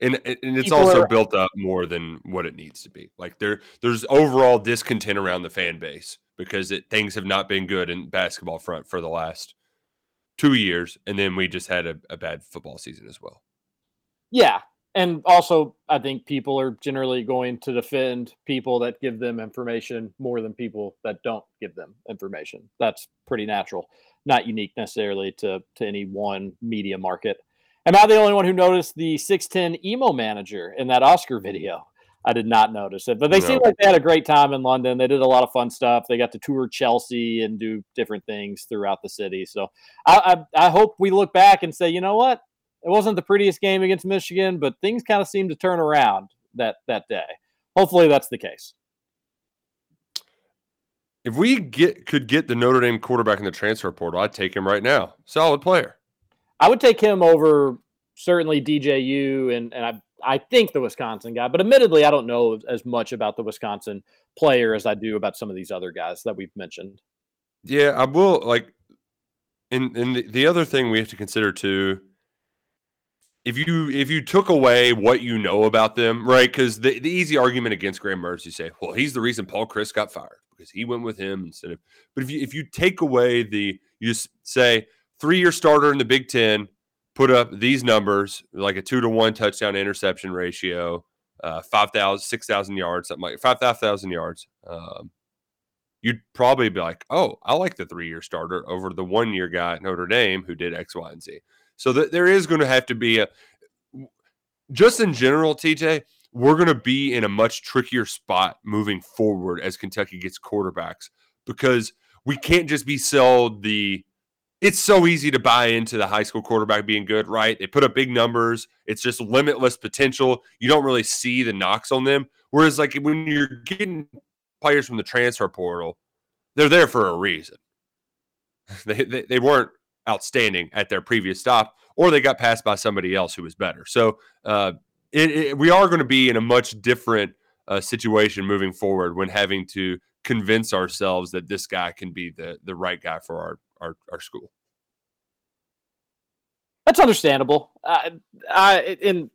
and and it's People also are- built up more than what it needs to be. Like there, there's overall discontent around the fan base because it, things have not been good in basketball front for the last two years, and then we just had a, a bad football season as well. Yeah. And also, I think people are generally going to defend people that give them information more than people that don't give them information. That's pretty natural, not unique necessarily to, to any one media market. Am I the only one who noticed the 610 emo manager in that Oscar video? I did not notice it, but they seemed like they had a great time in London. They did a lot of fun stuff. They got to tour Chelsea and do different things throughout the city. So I, I, I hope we look back and say, you know what? It wasn't the prettiest game against Michigan, but things kind of seemed to turn around that that day. Hopefully, that's the case. If we get could get the Notre Dame quarterback in the transfer portal, I'd take him right now. Solid player. I would take him over certainly DJU and and I I think the Wisconsin guy, but admittedly, I don't know as much about the Wisconsin player as I do about some of these other guys that we've mentioned. Yeah, I will like and and the, the other thing we have to consider too if you if you took away what you know about them, right? Because the, the easy argument against Graham Mertz, you say, well, he's the reason Paul Chryst got fired because he went with him instead of. But if you if you take away the you just say three year starter in the Big Ten, put up these numbers like a two to one touchdown interception ratio, uh, 5,000, 6,000 yards, something like 5,000 yards. Um, you'd probably be like, oh, I like the three year starter over the one year guy at Notre Dame who did X, Y, and Z. So th- there is going to have to be a, just in general, TJ, we're going to be in a much trickier spot moving forward as Kentucky gets quarterbacks because we can't just be sold the. It's so easy to buy into the high school quarterback being good, right? They put up big numbers. It's just limitless potential. You don't really see the knocks on them. Whereas, like when you're getting players from the transfer portal, they're there for a reason. They, they, they weren't outstanding at their previous stop, or they got passed by somebody else who was better. So uh, it, it, we are going to be in a much different uh, situation moving forward when having to convince ourselves that this guy can be the the right guy for our our, our school. That's understandable. I, I and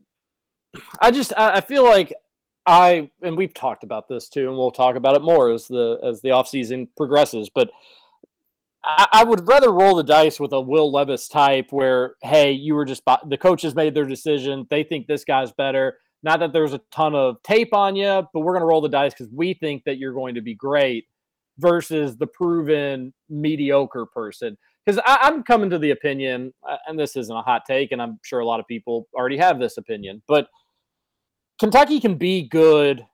I just I, I feel like I and we've talked about this too, and we'll talk about it more as the as the offseason progresses. But I, I, would rather roll the dice with a Will Levis type, where hey, you were just the coaches made their decision. They think this guy's better. Not that there's a ton of tape on you, but we're going to roll the dice because we think that you're going to be great. Versus the proven mediocre person. Because I'm coming to the opinion, uh, and this isn't a hot take, and I'm sure a lot of people already have this opinion, but Kentucky can be good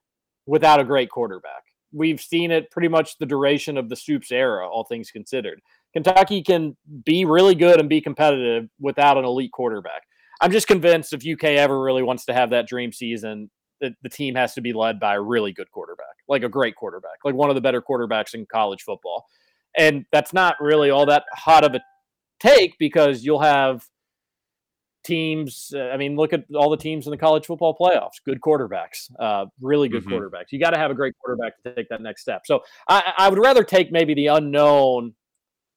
without a great quarterback. We've seen it pretty much the duration of the Stoops era, all things considered. Kentucky can be really good and be competitive without an elite quarterback. I'm just convinced if UK ever really wants to have that dream season, that the team has to be led by a really good quarterback, like a great quarterback, like one of the better quarterbacks in college football. And that's not really all that hot of a take because you'll have teams. Uh, I mean, look at all the teams in the college football playoffs. Good quarterbacks, uh, really good mm-hmm. quarterbacks. You got to have a great quarterback to take that next step. So I, I would rather take maybe the unknown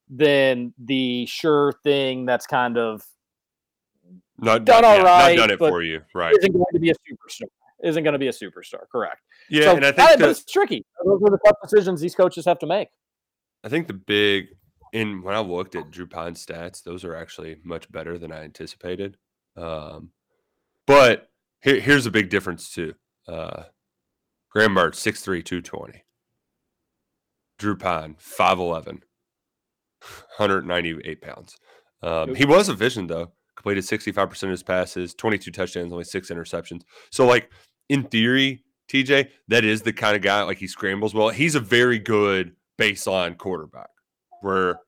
than the sure thing that's kind of not done all yeah, right, not done it for you, right? Isn't going to be a superstar. Isn't going to be a superstar, correct? Yeah, so, and I think that, it's tricky. Those are the tough decisions these coaches have to make. I think the big and when I looked at Drew Pyne's stats, those are actually much better than I anticipated. Um, but here, here's a big difference too. Uh, Graham Mertz, 6'3", 220. Drew Pyne, 5'11", 198 pounds. Um, he was efficient though. Completed 65% of his passes, 22 touchdowns, only six interceptions. So like in theory, TJ, that is the kind of guy like he scrambles well. He's a very good baseline quarterback where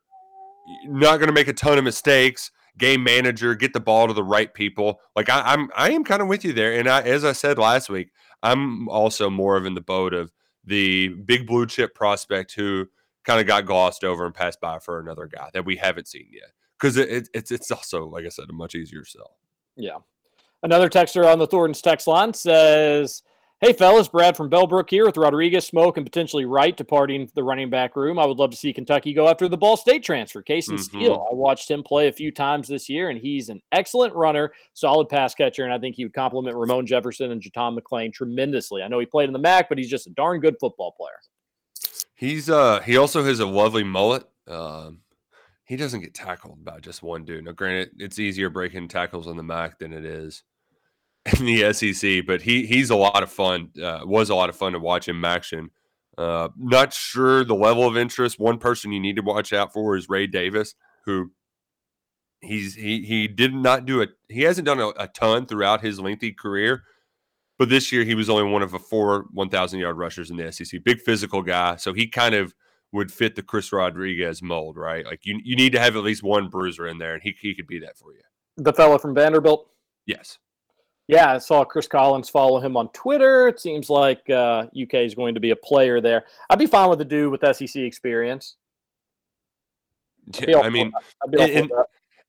not going to make a ton of mistakes. Game manager, get the ball to the right people. Like I, I'm, I am kind of with you there. And I, as I said last week, I'm also more of in the boat of the big blue chip prospect who kind of got glossed over and passed by for another guy that we haven't seen yet. Because it, it, it's it's also, like I said, a much easier sell. Yeah. Another texter on the Thornton's text line says, Hey, fellas, Brad from Bellbrook here with Rodriguez, Smoke, and potentially Wright departing the running back room. I would love to see Kentucky go after the Ball State transfer, Casey mm-hmm. Steele. I watched him play a few times this year, and he's an excellent runner, solid pass catcher, and I think he would complement Ramon Jefferson and JuTahn McClain tremendously. I know he played in the MAC, but he's just a darn good football player. He's uh he also has a lovely mullet. Um, he doesn't get tackled by just one dude. Now, granted, it's easier breaking tackles on the MAC than it is in the SEC, but he he's a lot of fun. Uh, was a lot of fun to watch him action. Uh, not sure the level of interest. One person you need to watch out for is Ray Davis, who he's he he did not do it. He hasn't done a, a, ton throughout his lengthy career, but this year he was only one of a four one thousand yard rushers in the SEC. Big physical guy, so he kind of would fit the Chris Rodriguez mold, right? Like you you need to have at least one bruiser in there, and he he could be that for you. The fellow from Vanderbilt. Yes. Yeah, I saw Chris Collins follow him on Twitter. It seems like uh, UK is going to be a player there. I'd be fine with the dude with SEC experience. Yeah, I mean, that. I'd be all and,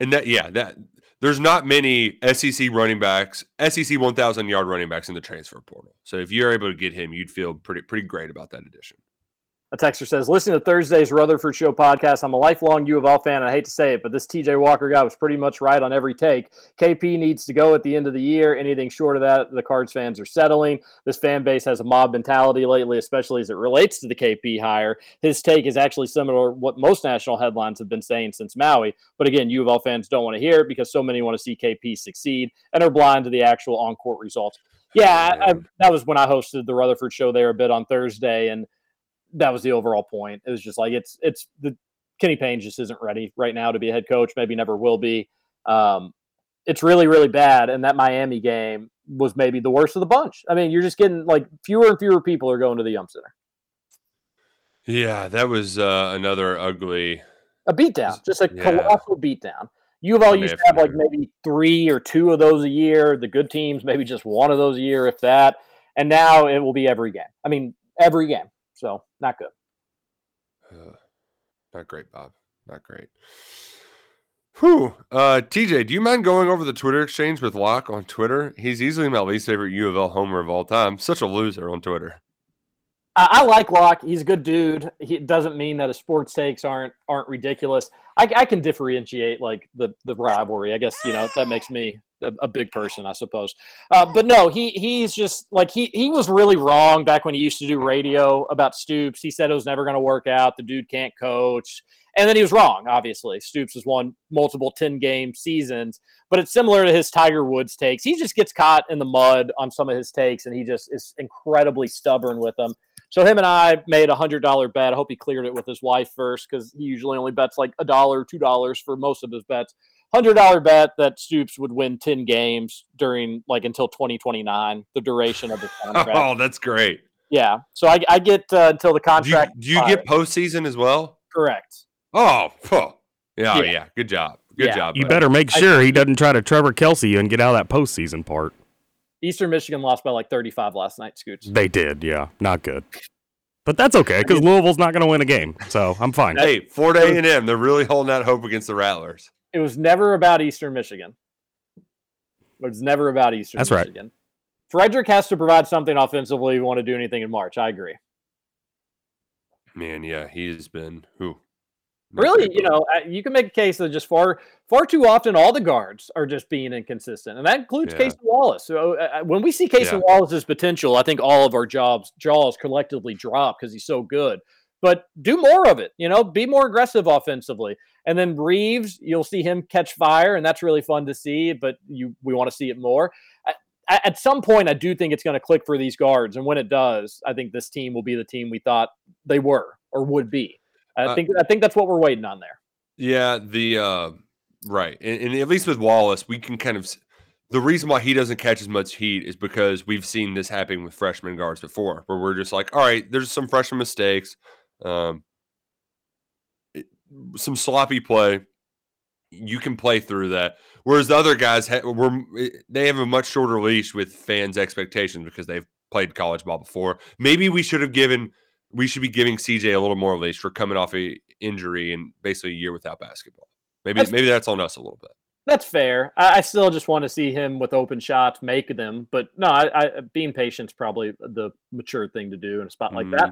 and that yeah, that there's not many SEC running backs, SEC 1,000 yard running backs in the transfer portal. So if you're able to get him, you'd feel pretty pretty great about that addition. A texter says, listening to Thursday's Rutherford Show podcast, I'm a lifelong U of L fan. I hate to say it, but this TJ Walker guy was pretty much right on every take. KP needs to go at the end of the year. Anything short of that, the Cards fans are settling. This fan base has a mob mentality lately, especially as it relates to the KP hire. His take is actually similar to what most national headlines have been saying since Maui. But again, U of L fans don't want to hear it because so many want to see KP succeed and are blind to the actual on court results. Yeah, I, I, that was when I hosted the Rutherford show there a bit on Thursday, and that was the overall point. It was just like it's it's the Kenny Payne just isn't ready right now to be a head coach. Maybe never will be. Um, it's really really bad, and that Miami game was maybe the worst of the bunch. I mean, you're just getting like fewer and fewer people are going to the Yum Center. Yeah, that was uh, another ugly. A beatdown, just a Yeah. colossal beatdown. U of L used to have like maybe three or two of those a year. The good teams, maybe just one of those a year, if that. And now it will be every game. I mean, every game. So not good. Uh, not great, Bob. Not great. Whew. Uh, TJ, do you mind going over the Twitter exchange with Locke on Twitter? He's easily my least favorite U of L homer of all time. Such a loser on Twitter. I, I like Locke. He's a good dude. He it doesn't mean that his sports takes aren't aren't ridiculous. I, I can differentiate like the the rivalry. I guess you know that makes me a, a big person, I suppose. Uh, but no, he he's just like he he was really wrong back when he used to do radio about Stoops. He said it was never going to work out. The dude can't coach. And then he was wrong, obviously. Stoops has won multiple 10 game seasons, but it's similar to his Tiger Woods takes. He just gets caught in the mud on some of his takes and he just is incredibly stubborn with them. So him and I made a hundred dollar bet. I hope he cleared it with his wife first because he usually only bets like a dollar, two dollars for most of his bets. Hundred dollar bet that Stoops would win ten games during like until twenty twenty nine, the duration of the contract. Oh, that's great. yeah, so I, I get uh, until the Do you, contract. do you get postseason as well? correct? Oh, phew. yeah, Yeah. yeah. Good job. Good Yeah. job. You bud. better make I- sure he doesn't try to Trevor Kelsey you and get out of that postseason part. Eastern Michigan lost by like thirty five last night. Scoots. They did, yeah, not good. But that's okay because Louisville's not going to win a game, so I'm fine. Hey, Florida A and M. They're really holding out hope against the Rattlers. It was never about Eastern Michigan. It was never about Eastern That's right. Fredrick has to provide something offensively. if you want to do anything in March. I agree. Man, yeah, he's been who. Really, you know, uh, you can make a case that just far, far too often all the guards are just being inconsistent, and that includes Yeah. Cason Wallace. So uh, uh, when we see Cason Yeah. Wallace's potential, I think all of our jobs jaws collectively drop because he's so good. But do more of it, you know, be more aggressive offensively. And then Reeves, you'll see him catch fire, and that's really fun to see. But you, we want to see it more. I- At some point, I do think it's going to click for these guards, and when it does, I think this team will be the team we thought they were or would be. I Uh, think I think that's what we're waiting on there. Yeah, the uh, right, and, and at least with Wallace, we can kind of the reason why he doesn't catch as much heat is because we've seen this happen with freshman guards before, where we're just like, all right, there's some freshman mistakes, um, it- some sloppy play. You can play through that, whereas the other guys ha- were they have a much shorter leash with fans' expectations because they've played college ball before. Maybe we should have given we should be giving CJ a little more leash for coming off a injury and basically a year without basketball. Maybe That's- maybe that's on us a little bit. That's fair. I, I still just want to see him with open shots make them, but no, I, I being patient's probably the mature thing to do in a spot like that.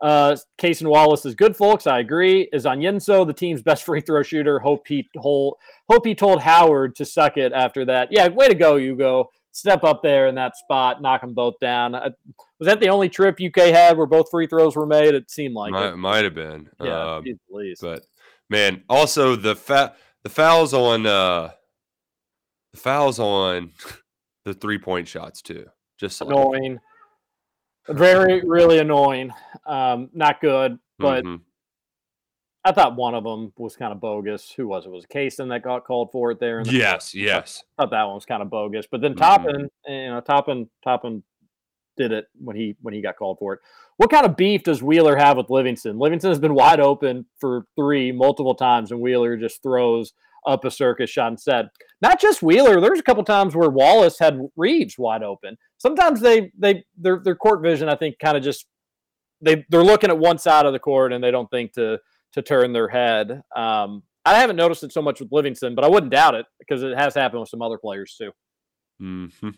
Uh, Cason Wallace is good, folks. I agree. Is Onyenso the team's best free throw shooter? Hope he told hope he told Howard to suck it after that. Yeah, way to go, Hugo. Step up there in that spot, knock them both down. Uh, was that the only trip UK had where both free throws were made? It seemed like might, it. might have been. Yeah, Um, but man, also the fa- the fouls on uh the fouls on the three point shots too. Just like, annoying. Very, really annoying. Um, not good, but mhm. I thought one of them was kind of bogus. Who was it? Was it Cason that got called for it there? the- yes, yes. I thought that one was kind of bogus. But then Mhm. Toppin, you know, Toppin, Toppin did it when he when he got called for it. What kind of beef does Wheeler have with Livingston? Livingston has been wide open for three multiple times, and Wheeler just throws up a circus shot and said, Not just Wheeler. There's a couple times where Wallace had Reeves wide open. Sometimes they they their their court vision, I think, kind of just they they're looking at one side of the court and they don't think to to turn their head. Um, I haven't noticed it so much with Livingston, but I wouldn't doubt it because it has happened with some other players too. hmm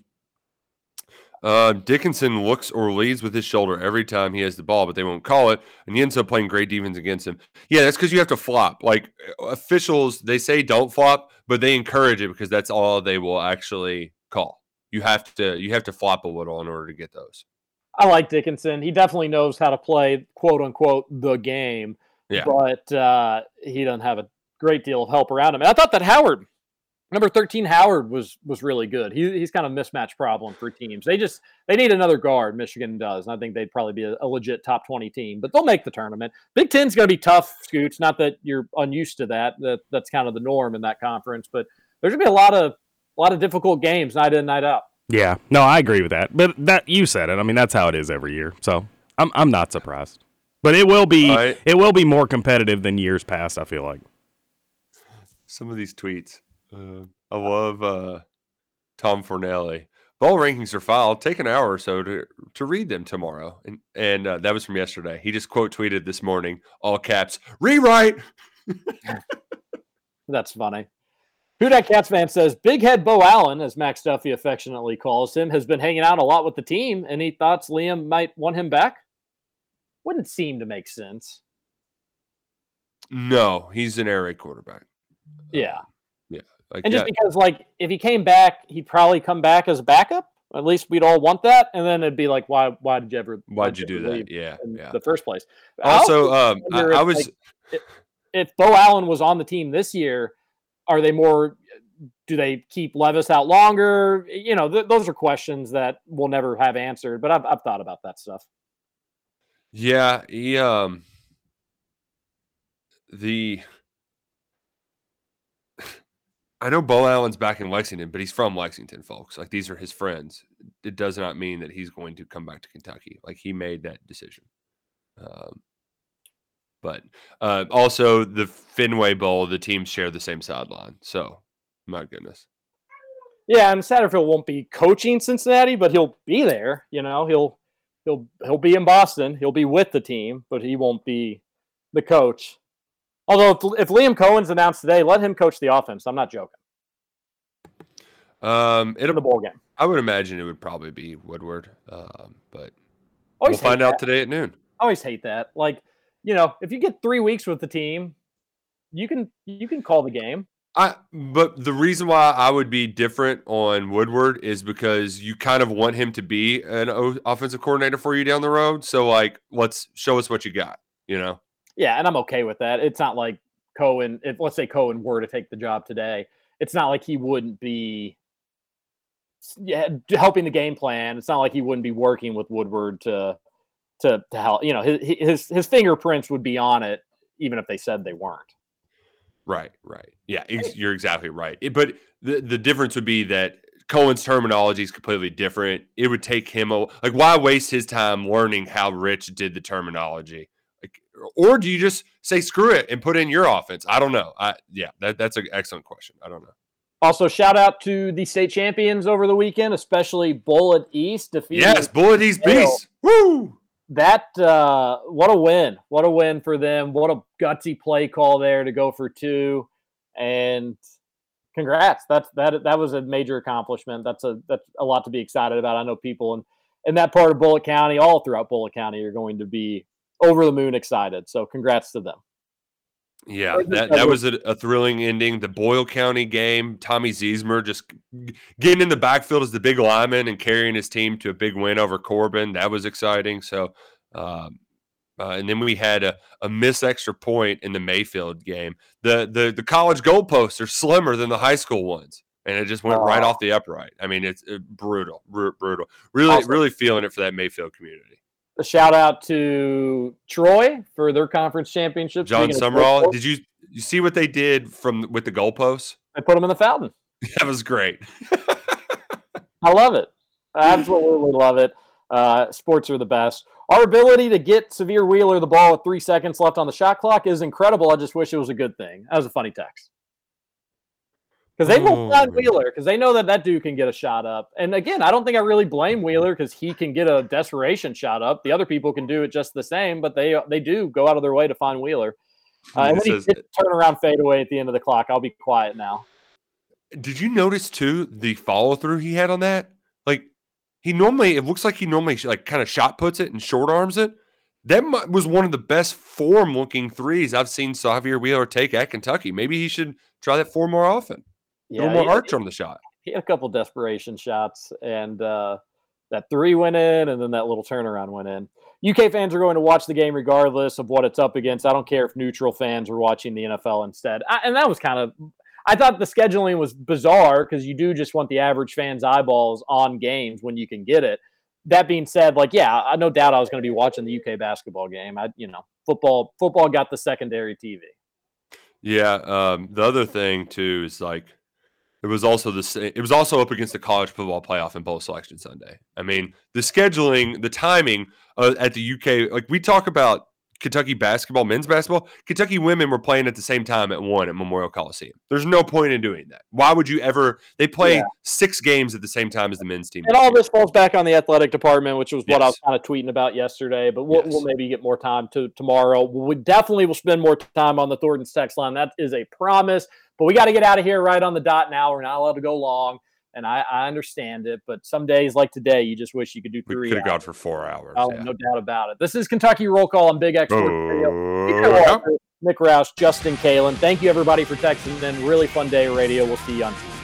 Uh, Dickinson looks or leads with his shoulder every time he has the ball, but they won't call it, and he ends up playing great defense against him. Yeah, that's because you have to flop. Like officials, they say don't flop, but they encourage it because that's all they will actually call. You have to you have to flop a little in order to get those. I like Dickinson. He definitely knows how to play quote unquote the game. Yeah. But uh, he doesn't have a great deal of help around him. And I thought that Howard, number 13 Howard was was really good. He, he's kind of mismatch problem for teams. They just they need another guard, Michigan does. And I think they'd probably be a, a legit top 20 team, but they'll make the tournament. Big Ten's gonna be tough, Scoots. Not that you're unused to that. That that's kind of the norm in that conference, but there's gonna be a lot of a lot of difficult games night in, night out. Yeah, no, I agree with that. But that you said it. I mean, that's how it is every year. So I'm I'm not surprised. But it will be Right. it will be more competitive than years past. I feel like. Some of these tweets. Uh, I love uh, Tom Fornelli. Ball rankings are filed. Take an hour or so to to read them tomorrow. And and uh, that was from yesterday. He just quote tweeted this morning, all caps, rewrite. That's funny. Who that Cats fan says Big Head Beau Allen, as Max Duffy affectionately calls him, has been hanging out a lot with the team, and he thoughts Liam might want him back. Wouldn't seem to make sense. No, he's an air raid quarterback. Yeah, Yeah, like and just that- because like if he came back, he'd probably come back as a backup. At least we'd all want that, and then it'd be like, why? Why did you ever? why'd you do that? Yeah, yeah. the first place? Also, I um, I, I was like, if, if Beau Allen was on the team this year, are they more? Do they keep Levis out longer? You know, th- those are questions that we'll never have answered. But I've I've thought about that stuff. Yeah, he um the I know Beau Allen's back in Lexington, but he's from Lexington, folks. Like these are his friends. It does not mean that he's going to come back to Kentucky. Like he made that decision. Um, but uh, also the Fenway Bowl, the teams share the same sideline. So, my goodness. Yeah, and Satterfield won't be coaching Cincinnati, but he'll be there. You know, he'll he'll he'll be in Boston. He'll be with the team, but he won't be the coach. Although if, if Liam Coen's announced today, let him coach the offense. I'm not joking. Um, In it'll the bowl game. I would imagine it would probably be Woodward. Um, but Always we'll find hate out today at noon. I always hate that. Like, you know, if you get three weeks with the team, you can you can call the game. I but the reason why I would be different on Woodward is because you kind of want him to be an o- offensive coordinator for you down the road. So like, let's show us what you got. You know, Yeah, and I'm okay with that. It's not like Coen, if let's say Coen were to take the job today, it's not like he wouldn't be yeah, helping the game plan. It's not like he wouldn't be working with Woodward to to to help, you know, his his his fingerprints would be on it even if they said they weren't. right, right, yeah, you're exactly right. It- but the the difference would be that Coen's terminology is completely different. It would take him a like why waste his time learning how Rich did the terminology. Like, or do you just say screw it and put in your offense? I don't know. I yeah, that, that's an excellent question. I don't know. Also, shout out to the state champions over the weekend, especially Bullitt East defeating Yes, Bullitt East Beast. Woo! That uh what a win. What a win for them. What a gutsy play call there to go for two. And congrats. That's that that was a major accomplishment. That's a that's a lot to be excited about. I know people in in that part of bullitt county all throughout bullitt county are going to be over the moon excited. So congrats to them Yeah, that, that was- a, a thrilling ending. The Boyle County game, Tommy Ziesmer just getting in the backfield as the big lineman and carrying his team to a big win over Corbin. That was exciting. So, um, uh, and then we had a, a miss extra point in the Mayfield game. The the the college goalposts are slimmer than the high school ones, and it just went right off the upright. I mean, it's uh, brutal, bru- brutal. Really, Awesome. really feeling it for that Mayfield community. A shout out to troy for their conference championship Jon Sumrall, did you you see what they did from with the goalposts? they put them in the fountain That was great. I love it. I absolutely love it. Uh, sports are the best. Our ability to get Sahvir Wheeler the ball with three seconds left on the shot clock is incredible. I just wish it was a good thing. That was a funny text. Because they won't Oh, find. Wheeler because they know that that dude can get a shot up. And again, I don't think I really blame Wheeler because he can get a desperation shot up. The other people can do it just the same, but they they do go out of their way to find Wheeler. Uh, and then he did turn around fadeaway at the end of the clock. I'll be quiet now. Did you notice too the follow through he had on that? Like he normally, it looks like he normally like kind of shot puts it and short arms it. That was one of the best form looking threes I've seen Sahvir Wheeler take at Kentucky. Maybe he should try that four more often. A little more he- arch on the shot. he had a couple desperation shots, and uh, that three went in, and then that little turnaround went in. UK fans are going to watch the game regardless of what it's up against. I don't care if neutral fans are watching the NFL instead. I, and that was kind of, I thought the scheduling was bizarre because you do just want the average fan's eyeballs on games when you can get it. That being said, like, yeah, I no doubt I was going to be watching the UK basketball game. I, you know, football, football got the secondary TV. Yeah. Um, the other thing too is like it was also the same. It was also up against the college football playoff and bowl selection Sunday. I mean, the scheduling, the timing uh, at the UK. Like we talk about Kentucky basketball, men's basketball. Kentucky women were playing at the same time at one at Memorial Coliseum. There's no point in doing that. Why would you ever? They play Yeah. six games at the same time as the men's team. And all year. this falls back on the athletic department, which was what I was kind of tweeting about yesterday. But we'll, we'll maybe get more time to tomorrow. We definitely will spend more time on the Thornton's text line. That is a promise. But we got to get out of here right on the dot now. We're not allowed to go long, and I, I understand it. But some days like today, you just wish you could do three. we could have gone for four hours. Oh, yeah. no doubt about it. This is Kentucky Roll Call on Big X Radio. Peter Walker, Nick Roush, Justin Kalen. Thank you everybody for texting in. Really fun day radio. We'll see you on Tuesday.